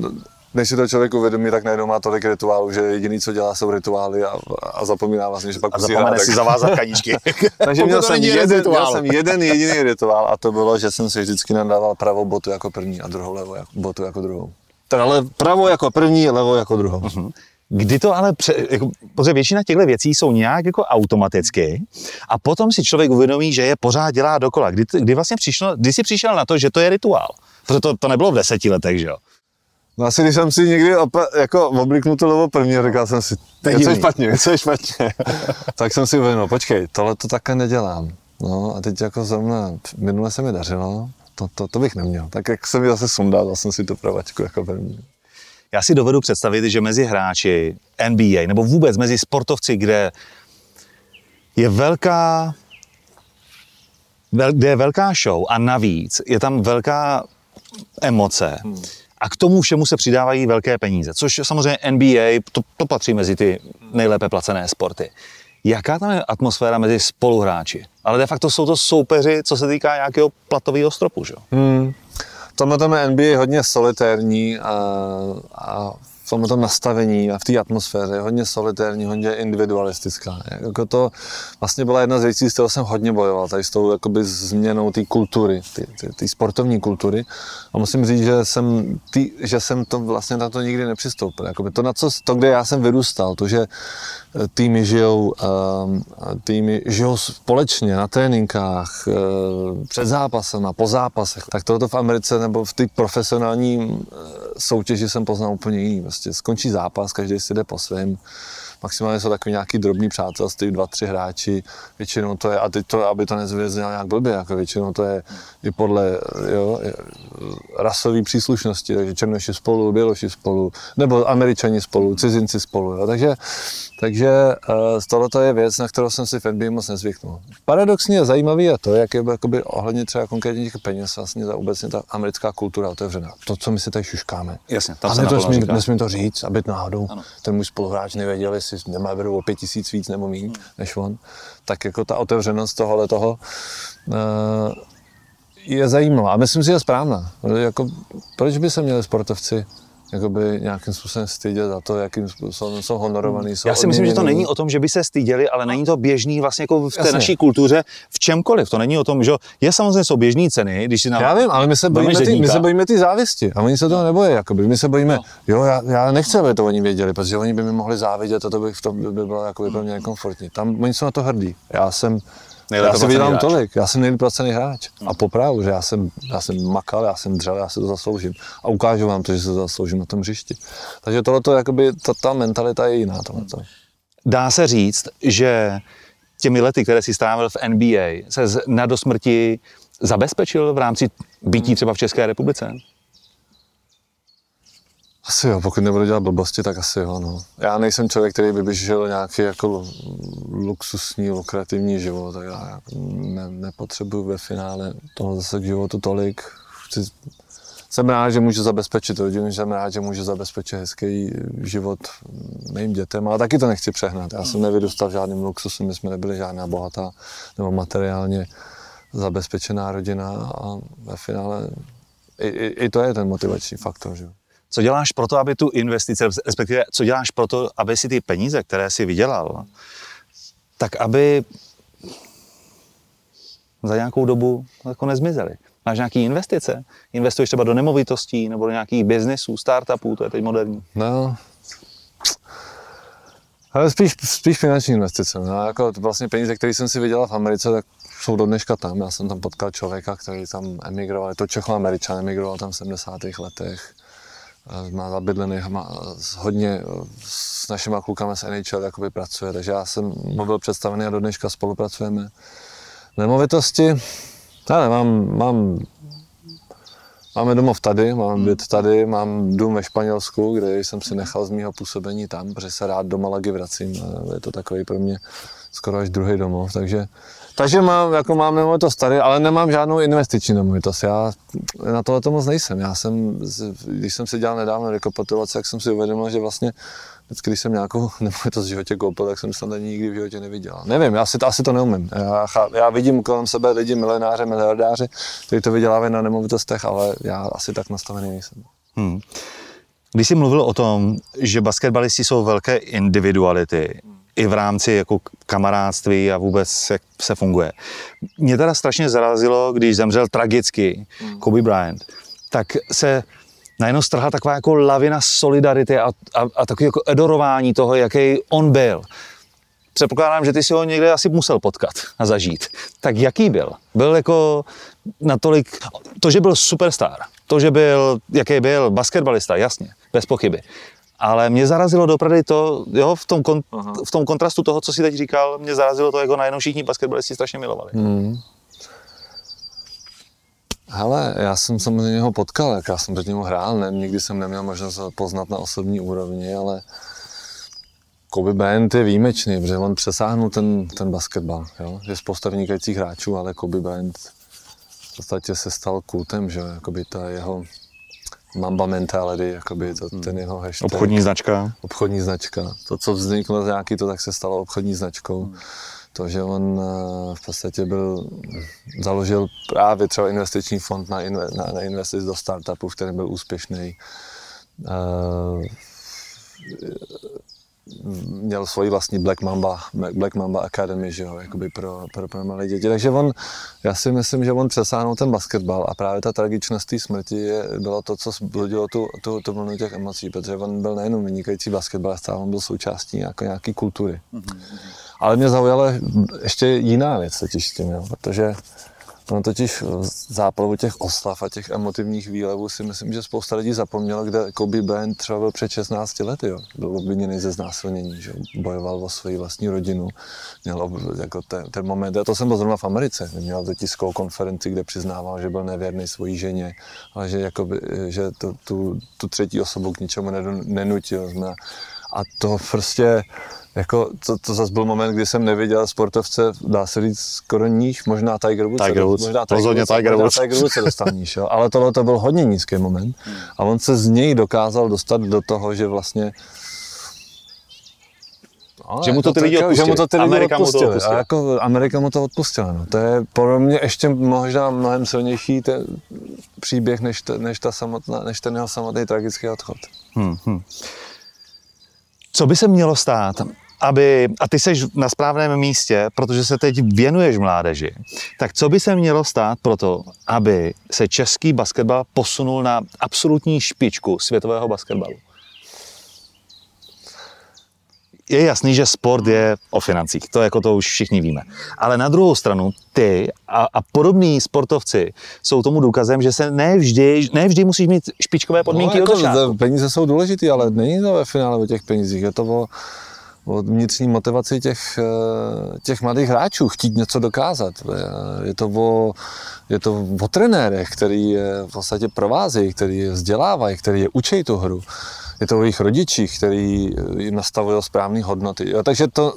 než si to člověk uvědomí, tak najednou má tolik rituálů, že jediný, co dělá, jsou rituály a, a zapomíná vlastně, že pak a zapomene si zavázat kaníčky. (laughs) Takže měl jsem, jeden, měl jsem (laughs) jeden jediný rituál a to bylo, že jsem si vždycky nadával pravou botu jako první a druhou levou jako, botu jako druhou. Teda le, pravou jako první, levou jako druhou. Uh-huh. Kdy to ale, pře, jako, protože většina těchto věcí jsou nějak jako automaticky a potom si člověk uvědomí, že je pořád dělá dokola. Kdy, kdy vlastně přišlo, kdy jsi přišel na to, že to je rituál? Protože to, to nebylo v deseti letech, že jo? No asi když jsem si někdy opa, jako obliknul to lovo první, říkal jsem si, něco (laughs) je špatně, něco je špatně. tak jsem si uvědomil, počkej, tohle to také nedělám. No a teď jako zrovna, minule se mi dařilo, to, to, to bych neměl. Tak jak jsem mi zase sundal, dal jsem si tu pravačku jako první. Já si dovedu představit, že mezi hráči NBA nebo vůbec mezi sportovci, kde je velká kde je velká show a navíc je tam velká emoce a k tomu všemu se přidávají velké peníze, což samozřejmě NBA, to, to patří mezi ty nejlépe placené sporty. Jaká tam je atmosféra mezi spoluhráči? Ale de facto jsou to soupeři, co se týká nějakého platového stropu, že? Hmm tomhle tom je NBA hodně solitérní a, a v tomhle tom nastavení a v té atmosféře je hodně solitérní, hodně individualistická. Jako to vlastně byla jedna z věcí, s kterou jsem hodně bojoval, tady s tou jakoby změnou té kultury, té sportovní kultury. A musím říct, že jsem, tý, že jsem to vlastně na to nikdy nepřistoupil. Jakoby to, na co, to, kde já jsem vyrůstal, to, že týmy žijou, ehm, týmy žijou společně na tréninkách, eh, před zápasem a po zápasech. Tak tohoto v Americe nebo v té profesionální eh, soutěži jsem poznal úplně jiný. Vlastně skončí zápas, každý si jde po svém maximálně jsou takový nějaký drobný přátelství, dva, tři hráči, většinou to je, a teď to, aby to nezvěznělo nějak blbě, jako většinou to je i podle jo, rasové příslušnosti, takže černoši spolu, běloši spolu, nebo američani spolu, cizinci spolu, jo, takže takže uh, tohle je věc, na kterou jsem si v NBA moc nezvyknul. Paradoxně zajímavý je to, jak je jakoby, ohledně třeba konkrétně těch peněz vlastně ta obecně ta americká kultura otevřená. To, co my si tady šuškáme. Jasně, tam Ale to nesmím, nesmím, to říct, aby náhodou ano. ten můj spoluhráč nevěděl, jestli nemá beru o pět tisíc víc nebo méně hmm. než on. Tak jako ta otevřenost tohohle toho uh, je zajímavá. A myslím si, že je správná. Jako, proč by se měli sportovci jakoby nějakým způsobem stydět za to, jakým způsobem jsou honorovaný. Jsou Já si myslím, že to není o tom, že by se styděli, ale není to běžný vlastně jako v té Jasně. naší kultuře v čemkoliv. To není o tom, že je samozřejmě jsou běžní ceny, když si na... Já vím, ale my se bojíme, ty, my se bojíme ty závisti a oni se toho nebojí. Jakoby. My se bojíme, no. jo, já, já nechci, aby to oni věděli, protože oni by mi mohli závidět a to by, to by bylo jakoby pro mě nekomfortní. Tam oni jsou na to hrdí. Já jsem já si vydělám tolik, já jsem nejlépe placený hráč. Hmm. A popravdu, že já jsem, já jsem makal, já jsem dřel, já se to zasloužím. A ukážu vám to, že se to zasloužím na tom hřišti. Takže tohle jakoby, ta, ta mentalita je jiná. Tohleto. Dá se říct, že těmi lety, které si strávil v NBA, se na dosmrti zabezpečil v rámci bytí třeba v České republice? Asi jo, pokud nebudu dělat blbosti, tak asi jo, no. Já nejsem člověk, který by žil nějaký jako luxusní, lukrativní život, tak já ne, nepotřebuju ve finále toho zase k životu tolik. Chci, jsem rád, že můžu zabezpečit rodinu, jsem rád, že můžu zabezpečit hezký život mým dětem, ale taky to nechci přehnat. Já jsem nevyrůstal v žádném luxusu, my jsme nebyli žádná bohatá nebo materiálně zabezpečená rodina a ve finále i, i, i to je ten motivační faktor. Že? Co děláš pro to, aby tu investice, respektive co děláš pro to, aby si ty peníze, které si vydělal, tak aby za nějakou dobu jako nezmizely. Máš nějaké investice? Investuješ třeba do nemovitostí nebo do nějakých biznesů, startupů, to je teď moderní. No, ale spíš, spíš finanční investice. No, jako vlastně peníze, které jsem si vydělal v Americe, tak jsou do dneška tam. Já jsem tam potkal člověka, který tam emigroval, je to Čecho-Američan, emigroval tam v 70. letech má zabydlených, má hodně s našimi klukami z NHL jakoby pracuje, takže já jsem mu byl představený a do dneška spolupracujeme. Nemovitosti, já nemám, mám, máme domov tady, mám byt tady, mám dům ve Španělsku, kde jsem si nechal z mého působení tam, protože se rád do Malagy vracím, je to takový pro mě skoro až druhý domov, takže takže mám, jako mám nemovitost tady, ale nemám žádnou investiční nemovitost. Já na tohle to moc nejsem. Já jsem, když jsem si dělal nedávno rekapitulace, tak jsem si uvědomil, že vlastně vždycky, když jsem nějakou (laughs) nemovitost v životě koupil, tak jsem snad nikdy v životě neviděl. Nevím, já si to, asi to neumím. Já, já vidím kolem sebe lidi, milionáře, miliardáři, kteří to vydělávají na nemovitostech, ale já asi tak nastavený nejsem. Hmm. Když jsi mluvil o tom, že basketbalisti jsou velké individuality, i v rámci jako kamarádství a vůbec jak se funguje. Mě teda strašně zarazilo, když zemřel tragicky Kobe Bryant, tak se najednou strhla taková jako lavina solidarity a, a, a takové jako edorování toho, jaký on byl. Předpokládám, že ty si ho někde asi musel potkat a zažít. Tak jaký byl? Byl jako natolik, to, že byl superstar, to, že byl, jaký byl basketbalista, jasně, bez pochyby. Ale mě zarazilo dopravdy to, jo, v tom, kon, v tom kontrastu toho, co si teď říkal, mě zarazilo to, jako najednou všichni basketbalisti strašně milovali. Hmm. Hele, já jsem samozřejmě ho potkal, jak já jsem proti němu hrál, ne, nikdy jsem neměl možnost ho poznat na osobní úrovni, ale Kobe Bryant je výjimečný, protože on přesáhnul ten, ten basketbal. Jo? Je spousta vynikajících hráčů, ale Kobe Bryant v podstatě se stal kultem, že jakoby ta jeho Mamba mentality, jakoby to, hmm. ten jeho hashtag. Obchodní značka. Obchodní značka. To, co vzniklo z nějaký to, tak se stalo obchodní značkou. Hmm. To, že on eh, v podstatě byl, založil právě třeba investiční fond na, inve, na, na investic do startupu, v kterém byl úspěšný. Uh, měl svoji vlastní Black Mamba, Black Mamba Academy, že jo, jakoby pro, pro, pro malé děti. Takže on, já si myslím, že on přesáhnul ten basketbal a právě ta tragičnost té smrti je, bylo to, co zbudilo tu, tu, tu vlnu těch emocí, protože on byl nejenom vynikající basketbalista, on byl součástí jako nějaký kultury. Mm-hmm. Ale mě zaujala ještě jiná věc totiž s tím, jo, protože No totiž v záplavu těch oslav a těch emotivních výlevů si myslím, že spousta lidí zapomnělo, kde Kobe Bryant třeba byl před 16 lety. Jo. Byl obviněný ze znásilnění, že bojoval o svoji vlastní rodinu. Měl jako ten, ten moment, a to jsem byl zrovna v Americe, měl to tiskovou konferenci, kde přiznával, že byl nevěrný svojí ženě, ale že, jakoby, že to, tu, tu třetí osobu k ničemu nenutil. A to prostě jako, to, to zase byl moment, kdy jsem neviděl sportovce, dá se říct, skoro níž, možná Tiger Woods. Tiger Woods, možná Tiger rozhodně Woods, Tiger Woods. Tiger Woods se dostal níž, jo. ale tohle to byl hodně nízký moment. A on se z něj dokázal dostat do toho, že vlastně No, že mu to ty lidi odpustili. Že mu to ty lidi Amerika odpustili. Mu to odpustila. A jako Amerika mu to odpustila. No. To je pro mě ještě možná mnohem silnější ten příběh, než, te, než, ta samotná, než ten jeho samotný tragický odchod. Hmm, hmm. Co by se mělo stát, aby, a ty seš na správném místě, protože se teď věnuješ mládeži, tak co by se mělo stát pro to, aby se český basketbal posunul na absolutní špičku světového basketbalu? je jasný, že sport je o financích, to jako to už všichni víme. Ale na druhou stranu ty a, a podobní sportovci jsou tomu důkazem, že se ne vždy, ne vždy musíš mít špičkové podmínky no, jako od začátku. Peníze jsou důležité, ale není to ve finále o těch penězích, je to o, o vnitřní motivaci těch, eh, těch mladých hráčů, chtít něco dokázat. Je to o, je to o trenérech, který je v podstatě provázejí, který je vzdělávají, který je učí tu hru je to o jejich rodičích, který jim nastavují správné hodnoty. Jo, takže to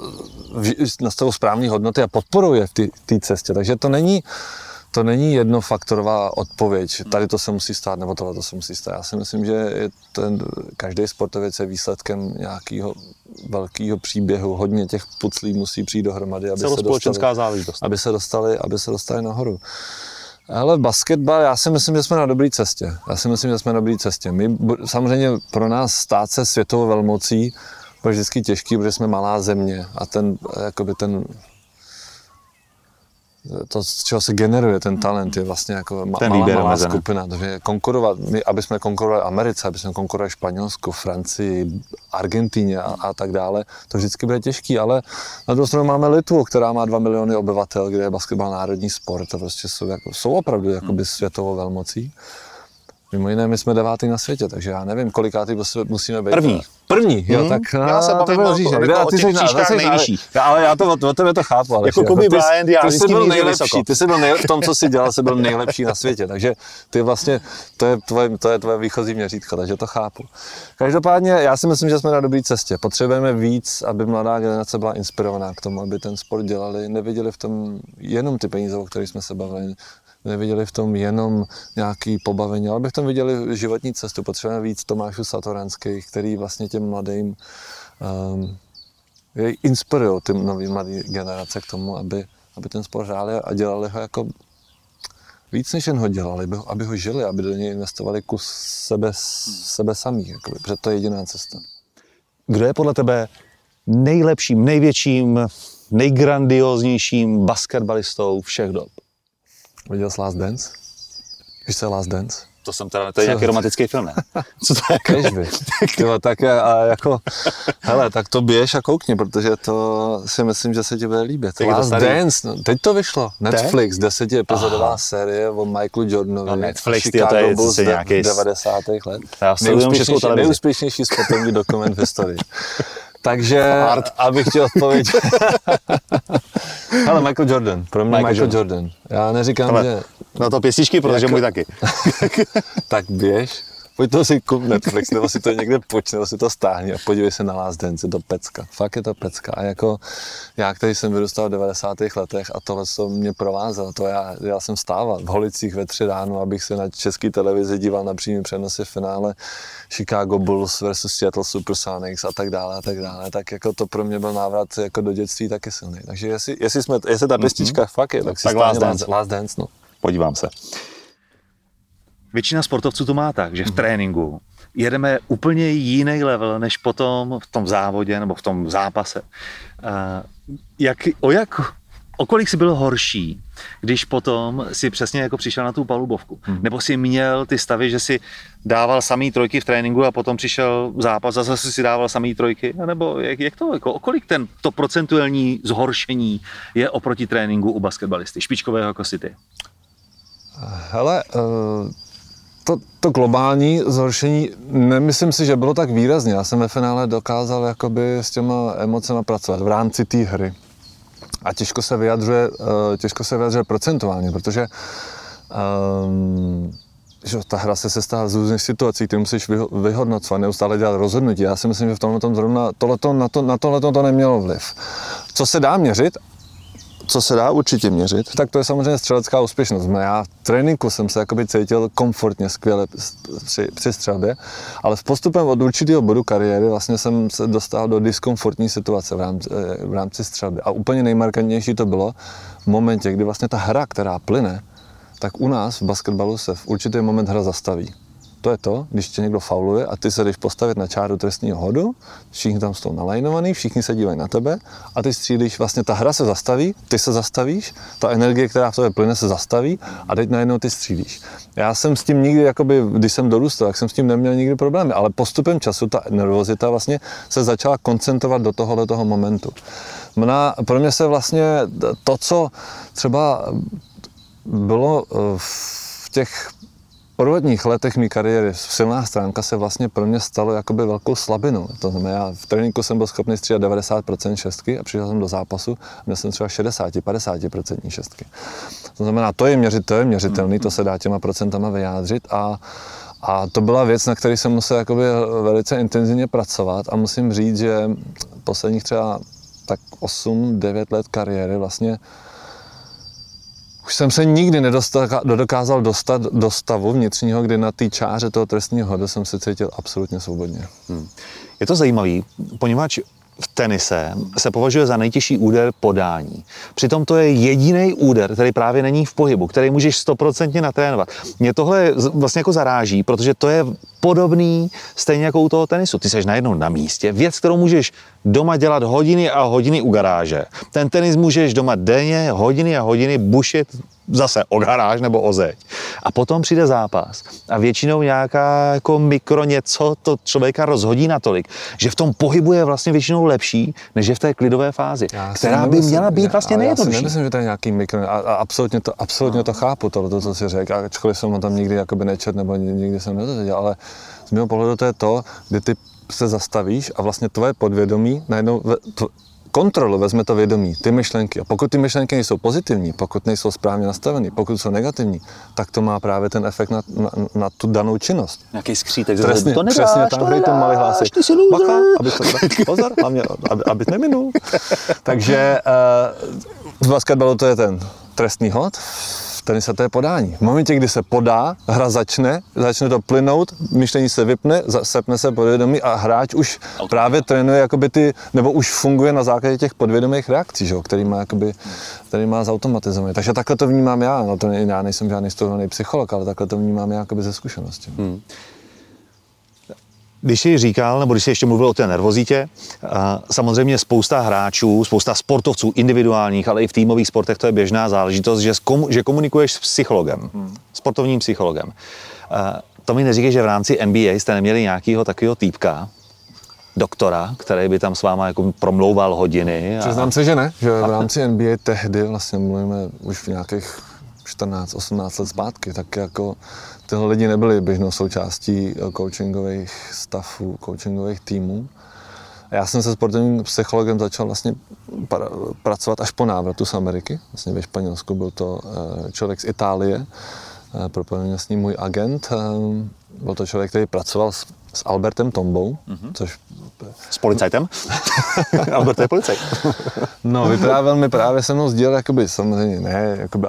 nastavují správné hodnoty a podporuje v té cestě. Takže to není, to není jednofaktorová odpověď. Tady to se musí stát, nebo tohle to se musí stát. Já si myslím, že ten, každý sportovec je výsledkem nějakého velkého příběhu. Hodně těch puclí musí přijít dohromady, aby se, dostali, záležitost. aby se dostali, aby se dostali nahoru. Ale basketbal, já si myslím, že jsme na dobré cestě. Já si myslím, že jsme na dobré cestě. My, samozřejmě pro nás stát se světovou velmocí bude vždycky těžký, protože jsme malá země a ten, jakoby ten to, z čeho se generuje ten talent, je vlastně jako ma, ten malá, malá skupina. Takže konkurovat, my, aby jsme konkurovali Americe, aby jsme konkurovali Španělsku, Francii, Argentíně a, a, tak dále, to vždycky bude těžký, ale na druhou stranu máme Litvu, která má 2 miliony obyvatel, kde je basketbal národní sport, to prostě jsou, jako, jsou opravdu jakoby světovou velmocí. Mimo jiné, my jsme devátý na světě, takže já nevím, kolikátý musíme být. První. První, jo, hmm. tak já se bavím o, říct, jako, o těch příčkách nejvyšší. Ale já to o tebe to chápu. Ale jako Kobe Bryant, já ty jsi byl nejlepší, ty jsi byl v tom, co jsi dělal, jsi byl nejlepší na světě, takže ty vlastně, to je tvoje, to je tvoje výchozí měřítko, takže to chápu. Každopádně, já si myslím, že jsme na dobré cestě. Potřebujeme víc, aby mladá generace byla inspirovaná k tomu, aby ten sport dělali, neviděli v tom jenom ty peníze, o kterých jsme se bavili, neviděli v tom jenom nějaký pobavení, ale by v tom viděli životní cestu. Potřebujeme víc Tomášů Satoranských, který vlastně těm mladým um, inspirují ty nové mladé generace k tomu, aby, aby ten sport hráli a dělali ho jako víc než jen ho dělali, aby, aby ho žili, aby do něj investovali kus sebe, sebe samých, jakoby, protože to je jediná cesta. Kdo je podle tebe nejlepším, největším, nejgrandioznějším basketbalistou všech dob? Viděl jsi Last Dance? Víš, co je Last Dance? To jsem teda, to je nějaký romantický film, ne? (laughs) Co to je jako? (laughs) Tyva, tak je, a jako, hele, tak to běž a koukni, protože to si myslím, že se ti bude líbit. To Last? Dance, no, teď to vyšlo. Netflix, deseti epizodová série o Michaelu Jordanovi. No, Netflix, tyjo, to je Bulls nějaký- 90. let. Já Nejúspěšnější, nejúspěšnější sportovní dokument v historii. (laughs) Takže, abych ti odpověděl. (laughs) Hele, Michael Jordan, pro mě Michael Michael, Jordan. Jordan. Já neříkám, Ale že no to pěstičky, protože Jako- můj taky. (laughs) tak běž, pojď to si kup Netflix, nebo si to někde počne, nebo si to stáhni a podívej se na Last Dance, je to pecka, fakt je to pecka. A jako já, který jsem vyrůstal v 90. letech a tohle co mě provázelo, to já, já jsem stával v Holicích ve tři ráno, abych se na české televizi díval na přímý přenosy finále Chicago Bulls versus Seattle Supersonics a tak dále a tak dále, tak jako to pro mě byl návrat jako do dětství taky silný. Takže jestli, jestli, jsme, jestli ta pěstička fakt je, tak si Tak Last Dance. Last Dance, no. Podívám se. Většina sportovců to má tak, že v tréninku jedeme úplně jiný level, než potom v tom závodě nebo v tom zápase. A Jak, o jak, o kolik si byl horší, když potom si přesně jako přišel na tu palubovku? Nebo si měl ty stavy, že si dával samý trojky v tréninku a potom přišel zápas a zase si dával samý trojky? A nebo jak, jak to, jako, o kolik ten, to procentuální zhoršení je oproti tréninku u basketbalisty, špičkového jako si ty? Hele, eh, to, to globální zhoršení, nemyslím si, že bylo tak výrazně. Já jsem ve finále dokázal jakoby s těma emocemi pracovat v rámci té hry. A těžko se vyjadřuje, eh, těžko se vyjadřuje procentuálně, protože um, že ta hra se sestává z různých situací, ty musíš vyho- vyhodnocovat, neustále dělat rozhodnutí. Já si myslím, že v tomhle tom zrovna tohleto, na, to, na tohle to nemělo vliv. Co se dá měřit, co se dá určitě měřit, tak to je samozřejmě střelecká úspěšnost. No Já v tréninku jsem se jakoby cítil komfortně, skvěle při, při střelbě, ale s postupem od určitého bodu kariéry vlastně jsem se dostal do diskomfortní situace v rámci, eh, v rámci střelby. A úplně nejmarkantnější to bylo v momentě, kdy vlastně ta hra, která plyne, tak u nás v basketbalu se v určitý moment hra zastaví. To je to, když tě někdo fauluje a ty se jdeš postavit na čáru trestního hodu, všichni tam jsou nalajnovaní, všichni se dívají na tebe a ty střílíš, vlastně ta hra se zastaví, ty se zastavíš, ta energie, která v tobě plyne, se zastaví a teď najednou ty střílíš. Já jsem s tím nikdy, jakoby, když jsem dorůstal, tak jsem s tím neměl nikdy problémy, ale postupem času ta nervozita vlastně se začala koncentrovat do tohohle toho momentu. Mna, pro mě se vlastně to, co třeba bylo eh, v těch prvotních letech mé kariéry silná stránka se vlastně pro mě stalo jakoby velkou slabinou. To znamená, já v tréninku jsem byl schopný střílet 90% šestky a přišel jsem do zápasu a měl jsem třeba 60-50% šestky. To znamená, to je, měřit, to je měřitelný, to se dá těma procentama vyjádřit a a to byla věc, na které jsem musel jakoby velice intenzivně pracovat a musím říct, že posledních třeba tak 8-9 let kariéry vlastně už jsem se nikdy nedokázal dostat do stavu vnitřního, kdy na té čáře toho trestního hodu jsem se cítil absolutně svobodně. Je to zajímavý, poněvadž v tenise se považuje za nejtěžší úder podání. Přitom to je jediný úder, který právě není v pohybu, který můžeš stoprocentně natrénovat. Mě tohle vlastně jako zaráží, protože to je podobný stejně jako u toho tenisu. Ty jsi najednou na místě, věc, kterou můžeš doma dělat hodiny a hodiny u garáže. Ten tenis můžeš doma denně, hodiny a hodiny bušit zase o garáž nebo o zeď. A potom přijde zápas a většinou nějaká jako mikro něco to člověka rozhodí natolik, že v tom pohybu je vlastně většinou lepší, než je v té klidové fázi, Já si která by nemyslím- měla být vlastně ale Já nejjednodušší. si nemyslím, že to je nějaký mikro, a, a absolutně to, absolutně to chápu, tohle, to, co jsi řekl, ačkoliv jsem ho tam nikdy jakoby nečet, nebo ni- nikdy jsem nedozvěděl, ale z mého pohledu to je to, kdy ty se zastavíš a vlastně tvoje podvědomí najednou kontrolu vezme to vědomí, ty myšlenky. A pokud ty myšlenky nejsou pozitivní, pokud nejsou správně nastaveny, pokud jsou negativní, tak to má právě ten efekt na, na, na tu danou činnost. Nějaký skřítek. Přesně, to nedáš, přesně to tam hej ten malý hlásek. ty jsi. Bacha, aby to, (laughs) pozor, hlavně, aby, aby neminul. Takže uh, v basketbalu to je ten trestný hod, v tenise to je podání. V momentě, kdy se podá, hra začne, začne to plynout, myšlení se vypne, sepne se podvědomí a hráč už právě trénuje jakoby ty, nebo už funguje na základě těch podvědomých reakcí, že, který má, jakoby, který má zautomatizovaný. Takže takhle to vnímám já, no to ne, já nejsem žádný studovaný psycholog, ale takhle to vnímám já jakoby ze zkušenosti. Hmm. Když jsi říkal, nebo když jsi ještě mluvil o té nervozitě, samozřejmě spousta hráčů, spousta sportovců individuálních, ale i v týmových sportech to je běžná záležitost, že, že komunikuješ s psychologem, hmm. sportovním psychologem. To mi neříkej, že v rámci NBA jste neměli nějakého takového týpka, doktora, který by tam s váma jako promlouval hodiny. A... Přiznám se, že ne, že v rámci NBA tehdy vlastně mluvíme už v nějakých 14-18 let zpátky, tak jako tyhle lidi nebyli běžnou součástí eh, coachingových stavů, coachingových týmů. Já jsem se sportovním psychologem začal vlastně pra- pracovat až po návratu z Ameriky. Vlastně ve Španělsku byl to eh, člověk z Itálie, eh, propojený s ním můj agent. Byl to člověk, který pracoval s, s Albertem Tombou, mm-hmm. což s policajtem? (laughs) Albert je policajt. no, vyprávěl mi právě se mnou sdílet, jakoby, samozřejmě ne jakoby,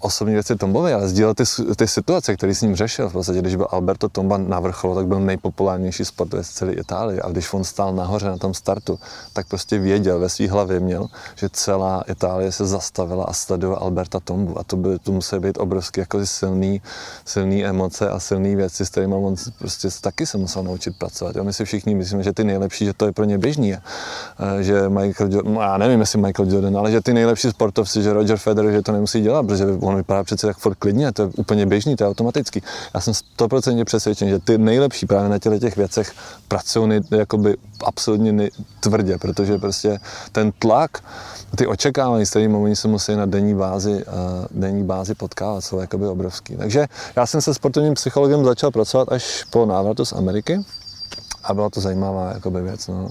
osobní věci Tombovi, ale sdílet ty, ty situace, které s ním řešil. V podstatě, když byl Alberto Tomba na vrcholu, tak byl nejpopulárnější sportovec celé Itálie. A když on stál nahoře na tom startu, tak prostě věděl, ve své hlavě měl, že celá Itálie se zastavila a sledovala Alberta Tombu. A to, by, to musí být obrovský jako silný, silný emoce a silné věci, s kterými on prostě taky se musel naučit pracovat. Jo? My si všichni myslíme, že ty nejlepší, že to je pro ně běžný. Že Michael Jordan, no, já nevím, jestli Michael Jordan, ale že ty nejlepší sportovci, že Roger Federer, že to nemusí dělat, protože on vypadá přece tak furt klidně, to je úplně běžný, to je automatický. Já jsem 100% přesvědčen, že ty nejlepší právě na těch věcech pracují jakoby absolutně tvrdě, protože prostě ten tlak, ty očekávání, s kterými oni se musí na denní bázi, uh, denní bázi potkávat, jsou jakoby obrovský. Takže já jsem se sportovním psychologem začal pracovat až po návratu z Ameriky a byla to zajímavá jakoby, věc. No.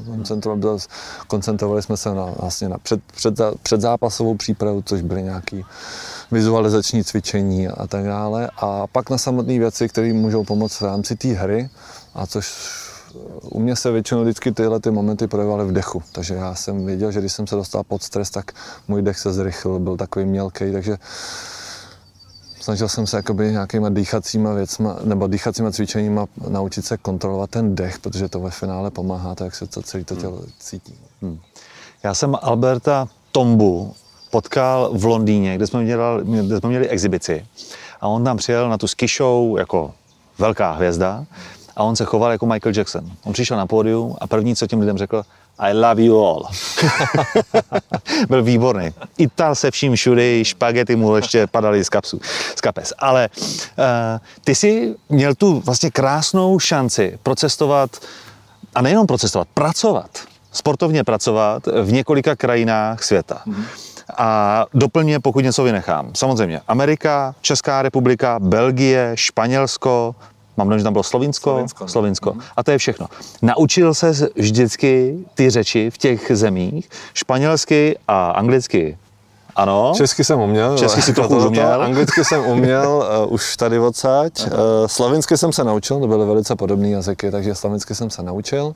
Koncentrovali jsme se na, vlastně na před, před, předzápasovou přípravu, což byly nějaké vizualizační cvičení a tak dále. A pak na samotné věci, které můžou pomoct v rámci té hry, a což u mě se většinou vždycky tyhle ty momenty projevovaly v dechu. Takže já jsem věděl, že když jsem se dostal pod stres, tak můj dech se zrychlil, byl takový mělký, takže snažil jsem se jakoby nějakýma dýchacíma věcma, nebo dýchacíma cvičeníma naučit se kontrolovat ten dech, protože to ve finále pomáhá, tak jak se to celé to tělo cítí. Hmm. Já jsem Alberta Tombu potkal v Londýně, kde jsme měli, kde jsme měli exibici. A on tam přijel na tu ski show jako velká hvězda a on se choval jako Michael Jackson. On přišel na pódium a první, co těm lidem řekl, i love you all. (laughs) Byl výborný. Ital se vším všude, špagety mu ještě padaly z, kapsu, z kapes. Ale uh, ty jsi měl tu vlastně krásnou šanci procestovat, a nejenom procestovat, pracovat, sportovně pracovat v několika krajinách světa. Mm-hmm. A doplně, pokud něco vynechám. Samozřejmě Amerika, Česká republika, Belgie, Španělsko, Mám dojem, že tam bylo Slovinsko, Slovinsko. No. Slovinsko. Mm. A to je všechno. Naučil se vždycky ty řeči v těch zemích, španělsky a anglicky ano. Česky jsem uměl. Česky si (laughs) to uměl. Anglicky jsem uměl uh, už tady odsaď. Uh, slovinsky jsem se naučil, to byly velice podobné jazyky, takže slovinsky jsem se naučil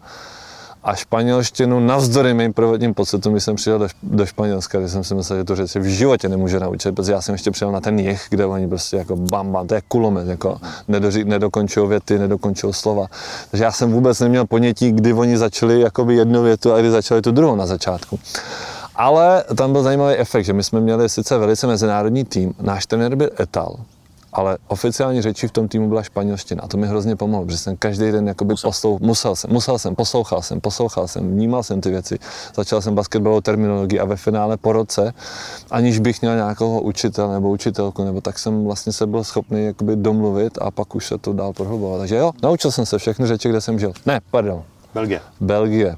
a španělštinu navzdory mým prvotním pocitům, když jsem přijel do, do Španělska, kde jsem si myslel, že to řeč v životě nemůže naučit, protože já jsem ještě přijel na ten jich, kde oni prostě jako bam, bam, to je kulomet, jako nedoří, nedokončují věty, nedokončují slova. Takže já jsem vůbec neměl ponětí, kdy oni začali jakoby jednu větu a kdy začali tu druhou na začátku. Ale tam byl zajímavý efekt, že my jsme měli sice velice mezinárodní tým, náš trenér byl Etal, ale oficiální řeči v tom týmu byla španělština a to mi hrozně pomohlo, protože jsem každý den jakoby musel. Poslou, musel jsem, musel jsem, poslouchal jsem, poslouchal jsem, vnímal jsem ty věci, začal jsem basketbalovou terminologii a ve finále po roce, aniž bych měl nějakého učitele nebo učitelku, nebo tak jsem vlastně se byl schopný jakoby domluvit a pak už se to dál prohlubovat. Takže jo, naučil jsem se všechny řeči, kde jsem žil. Ne, pardon. Belgie. Belgie.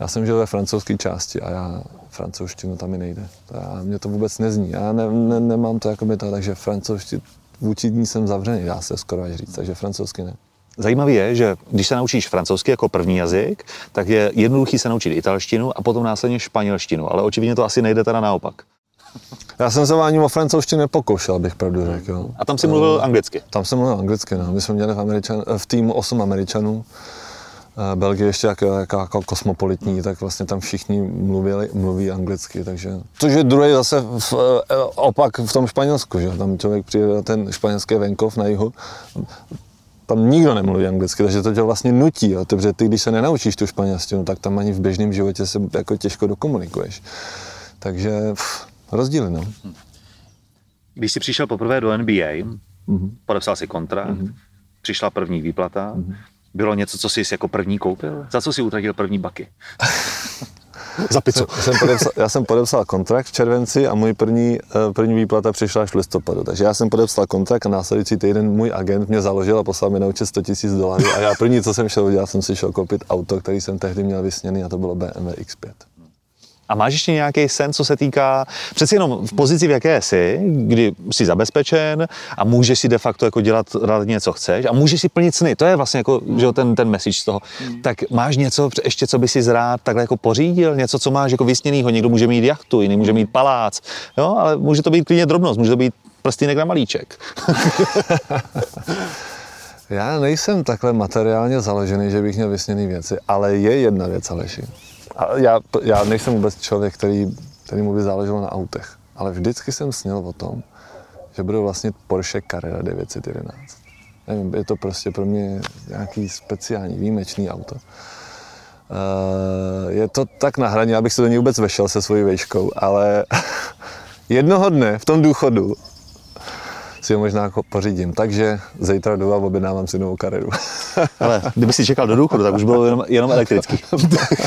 Já jsem žil ve francouzské části a já francouzštinu tam mi nejde. Já, mě to vůbec nezní. Já ne, ne, nemám to jako by to, takže francouzštinu vůči ní jsem zavřený, dá se skoro až říct, takže francouzsky ne. Zajímavé je, že když se naučíš francouzsky jako první jazyk, tak je jednoduchý se naučit italštinu a potom následně španělštinu, ale očividně to asi nejde teda naopak. Já jsem se ani o francouzštině nepokoušel, abych pravdu řekl. Jo. A tam si mluvil anglicky? Tam jsem mluvil anglicky, no. My jsme měli v, Američan, v týmu 8 Američanů Eh, Belgie ještě jako, jako, jako kosmopolitní, tak vlastně tam všichni mluvili, mluví anglicky, takže... Což je druhý zase v, eh, opak v tom Španělsku, že tam člověk přijde na ten španělský venkov na jihu, tam nikdo nemluví anglicky, takže to tě vlastně nutí, jo. protože ty, když se nenaučíš tu španělštinu, tak tam ani v běžném životě se jako těžko dokomunikuješ. Takže pff, rozdíly, no. Když jsi přišel poprvé do NBA, mm-hmm. podepsal si kontrakt, mm-hmm. přišla první výplata, mm-hmm. Bylo něco, co jsi jako první koupil? Za co jsi utratil první baky? (laughs) Za pizzu. Jsem, jsem podepsal, já jsem podepsal kontrakt v červenci a můj první, eh, první výplata přišla až v listopadu. Takže já jsem podepsal kontrakt a následující týden můj agent mě založil a poslal mi na účet 100 000 dolarů. A já první, co jsem šel udělat, jsem si šel koupit auto, který jsem tehdy měl vysněný a to bylo BMW X5. A máš ještě nějaký sen, co se týká, přeci jenom v pozici, v jaké jsi, kdy jsi zabezpečen a můžeš si de facto jako dělat relativně, co chceš a můžeš si plnit sny, to je vlastně jako, že ten, ten message z toho. Hmm. Tak máš něco ještě, co by si rád takhle jako pořídil, něco, co máš jako vysněnýho, někdo může mít jachtu, jiný může mít palác, jo, ale může to být klidně drobnost, může to být prstínek na malíček. (laughs) Já nejsem takhle materiálně založený, že bych měl vysněný věci, ale je jedna věc, Aleši. A já, já nejsem vůbec člověk, který, který mu by záleželo na autech, ale vždycky jsem snil o tom, že budu vlastně Porsche Carrera 911. Nevím, je to prostě pro mě nějaký speciální, výjimečný auto. Uh, je to tak na hraně, abych se do něj vůbec vešel se svojí vejškou, ale (laughs) jednoho dne v tom důchodu si ho možná pořídím. Takže zítra jdu a objednávám si novou kareru. (laughs) Ale kdyby si čekal do důchodu, tak už bylo jenom, jenom elektrický.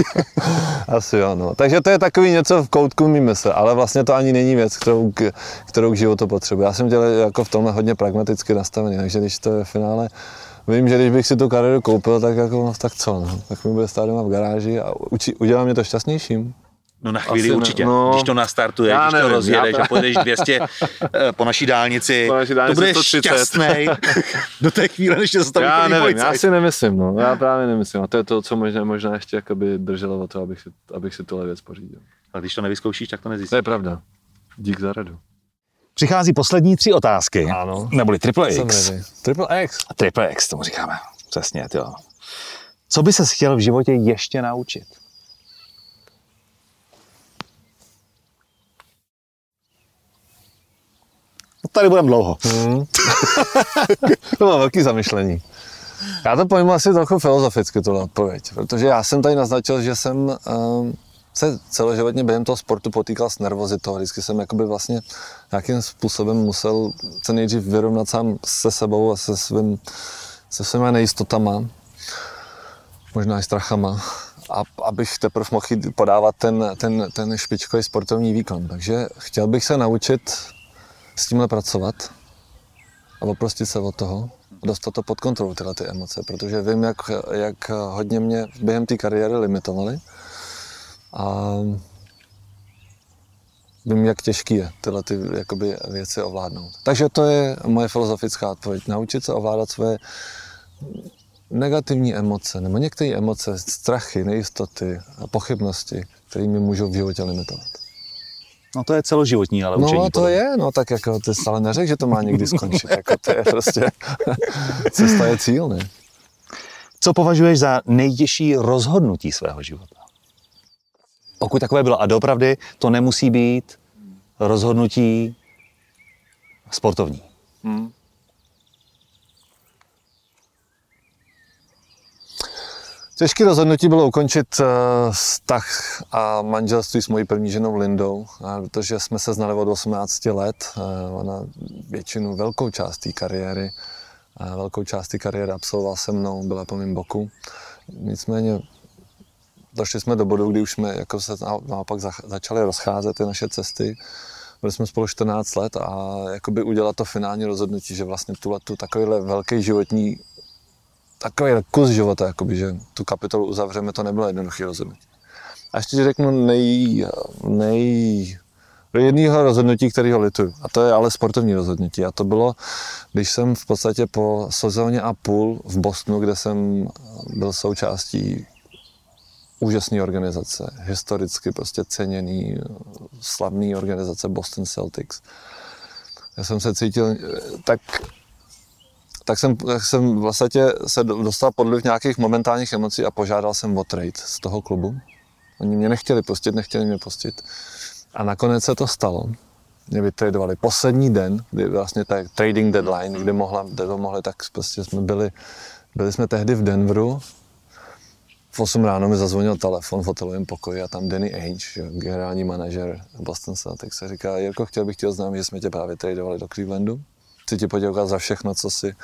(laughs) Asi jo, no. Takže to je takový něco v koutku mý mysle, ale vlastně to ani není věc, kterou, k, kterou k životu potřebuji. Já jsem dělal jako v tomhle hodně pragmaticky nastavený, takže když to je v finále Vím, že když bych si tu kareru koupil, tak jako, no, tak co, no. tak mi bude stát doma v garáži a učí, udělá mě to šťastnějším. No na chvíli Asi určitě, ne, no, když to nastartuje, když nevím, to rozjedeš já... a pojedeš 200 eh, po naší dálnici, po naší dálnici to budeš 130. šťastný (laughs) do té chvíle, než tě zastaví Já nevím, policajt. já si nemyslím, no, já právě nemyslím. A to je to, co možná, možná ještě jakoby drželo o to, abych si, abych si tuhle věc pořídil. A když to nevyzkoušíš, tak to nezjistíš. To je pravda. Dík za radu. Přichází poslední tři otázky. Ano. Neboli triple X. Triple X. Triple X, tomu říkáme. Přesně, jo. Co by se chtěl v životě ještě naučit? Tady budeme dlouho. Hmm. (laughs) to má velký zamyšlení. Já to pojmu asi trochu filozoficky, tuhle odpověď, protože já jsem tady naznačil, že jsem um, se celoživotně během toho sportu potýkal s nervozitou. Vždycky jsem jakoby vlastně nějakým způsobem musel se nejdřív vyrovnat sám se sebou a se, svým, se svýma nejistotama, možná i strachama, a, abych teprve mohl podávat ten, ten, ten špičkový sportovní výkon. Takže chtěl bych se naučit s tímhle pracovat a oprostit se od toho, dostat to pod kontrolu, tyhle ty emoce, protože vím, jak, jak hodně mě během té kariéry limitovali a vím, jak těžký je tyhle ty jakoby, věci ovládnout. Takže to je moje filozofická odpověď. Naučit se ovládat své negativní emoce, nebo některé emoce, strachy, nejistoty pochybnosti, které mi můžou v životě limitovat. No to je celoživotní, ale no, učení. No to podle. je, no tak jako ty stále neřek, že to má někdy skončit. jako to je prostě, (laughs) cesta je cíl, ne? Co považuješ za nejtěžší rozhodnutí svého života? Pokud takové bylo. A dopravdy to nemusí být rozhodnutí sportovní. Hmm. Těžké rozhodnutí bylo ukončit eh, vztah a manželství s mojí první ženou Lindou, protože jsme se znali od 18 let. Eh, ona většinu, velkou část té kariéry, velkou část té kariéry absolvovala se mnou, byla po mém boku. Nicméně došli jsme do bodu, kdy už jsme jako se naopak začali rozcházet ty naše cesty. Byli jsme spolu 14 let a jakoby udělat to finální rozhodnutí, že vlastně tuhle tu takovýhle velký životní takový kus života, jakoby, že tu kapitolu uzavřeme, to nebylo jednoduché rozhodnutí. A ještě ti řeknu nej, nej, jedného rozhodnutí, kterého lituju. A to je ale sportovní rozhodnutí. A to bylo, když jsem v podstatě po sezóně a půl v Bostonu, kde jsem byl součástí úžasné organizace, historicky prostě ceněný, slavný organizace Boston Celtics. Já jsem se cítil tak tak jsem, tak jsem vlastně se dostal pod vliv nějakých momentálních emocí a požádal jsem o trade z toho klubu. Oni mě nechtěli pustit, nechtěli mě pustit. A nakonec se to stalo. Mě vytradovali poslední den, kdy vlastně tak trading deadline, kde, mohla, kde to mohli, tak prostě jsme byli, byli jsme tehdy v Denveru. V 8 ráno mi zazvonil telefon v hotelovém pokoji a tam Danny Ainge, generální manažer Boston Celtics, se říká, Jirko, chtěl bych ti oznámit, že jsme tě právě tradovali do Clevelandu. Chci ti poděkovat za všechno, co si,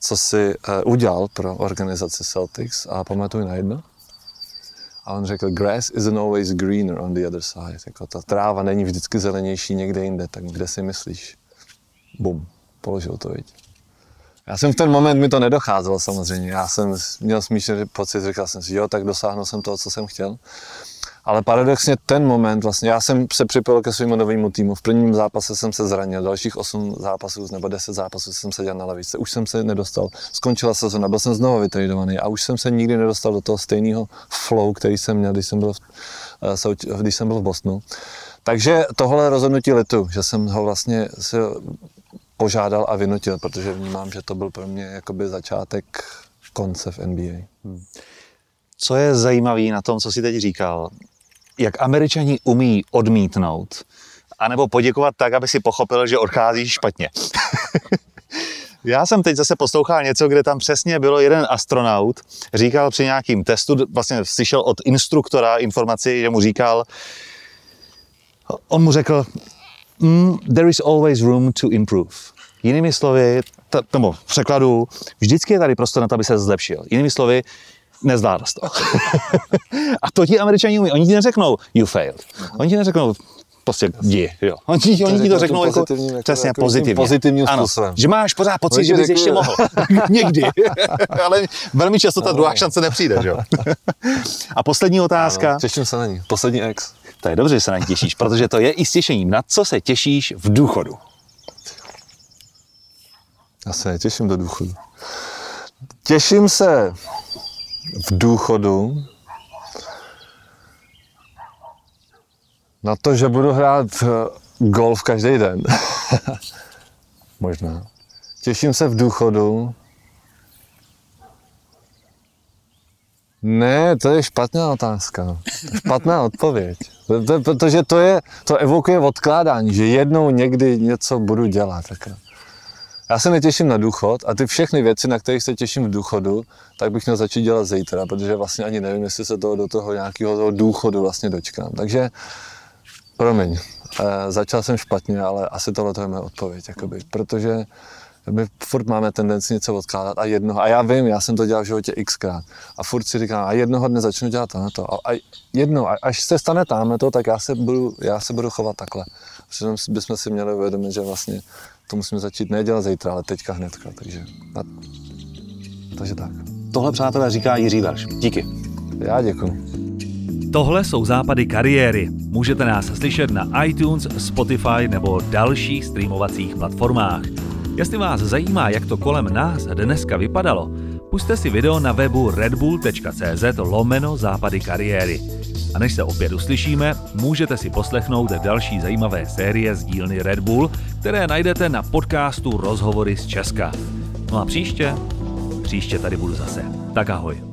co si uh, udělal pro organizaci Celtics a pamatuj na jedno, a on řekl, grass isn't always greener on the other side. Jako ta tráva není vždycky zelenější někde jinde, tak kde si myslíš? Bum, položil to, viď. Já jsem v ten moment, mi to nedocházelo samozřejmě. Já jsem měl smíšený pocit, říkal jsem si, jo, tak dosáhnul jsem toho, co jsem chtěl. Ale paradoxně ten moment, vlastně já jsem se připojil ke svému novému týmu. V prvním zápase jsem se zranil, dalších 8 zápasů nebo 10 zápasů jsem seděl na lavici. Už jsem se nedostal. Skončila sezona, byl jsem znovu vytradovaný a už jsem se nikdy nedostal do toho stejného flow, který jsem měl, když jsem byl v, eh, když jsem byl v Bosnu. Takže tohle rozhodnutí litu, že jsem ho vlastně si požádal a vynutil, protože vnímám, že to byl pro mě jakoby začátek konce v NBA. Hmm. Co je zajímavé na tom, co si teď říkal, jak američani umí odmítnout, anebo poděkovat tak, aby si pochopil, že odcházíš špatně. (laughs) Já jsem teď zase poslouchal něco, kde tam přesně bylo jeden astronaut, říkal při nějakým testu, vlastně slyšel od instruktora informaci, že mu říkal, on mu řekl, mm, there is always room to improve. Jinými slovy, t- nebo v překladu, vždycky je tady prostor na to, aby se zlepšil. Jinými slovy, nezvládl to. (laughs) a to ti američani umí. Oni ti neřeknou, you failed. Oni ti neřeknou, prostě jdi, jo. Oni, ti, oni ti to řeknou jako, jako, přesně jako pozitivně. Pozitivním ano, způsobem. Že máš pořád pocit, že bys ještě mohl. (laughs) (laughs) Někdy. Ale velmi často ta druhá šance nepřijde, jo. A poslední otázka. Ano, těším se na ní. Poslední ex. To je dobře, že se na ní těšíš, protože to je i stěšením. Na co se těšíš v důchodu? Já se netěším do důchodu. Těším se v důchodu na to, že budu hrát eh, golf každý den. (laughs) Možná. Těším se v důchodu. Ne, to je špatná otázka. Špatná odpověď. Protože to, je, to evokuje odkládání, že jednou někdy něco budu dělat. Tak já se netěším na důchod a ty všechny věci, na kterých se těším v důchodu, tak bych měl začít dělat zítra, protože vlastně ani nevím, jestli se toho do toho nějakého toho důchodu vlastně dočkám. Takže, promiň, e, začal jsem špatně, ale asi tohle je moje odpověď, jakoby, protože my furt máme tendenci něco odkládat a jednoho, a já vím, já jsem to dělal v životě xkrát a furt si říkám, a jednoho dne začnu dělat to a, a jednou, až se stane tamhle to, tak já se budu, já se budu chovat takhle. Přitom bychom si měli uvědomit, že vlastně to musíme začít nedělat zítra, ale teďka hnedka, takže, a, takže tak. Tohle, přátelé, říká Jiří Verš. Díky. Já děkuji. Tohle jsou západy kariéry. Můžete nás slyšet na iTunes, Spotify nebo dalších streamovacích platformách. Jestli vás zajímá, jak to kolem nás dneska vypadalo, puste si video na webu redbull.cz lomeno západy kariéry. A než se opět uslyšíme, můžete si poslechnout další zajímavé série z dílny Red Bull, které najdete na podcastu Rozhovory z Česka. No a příště? Příště tady budu zase. Tak ahoj.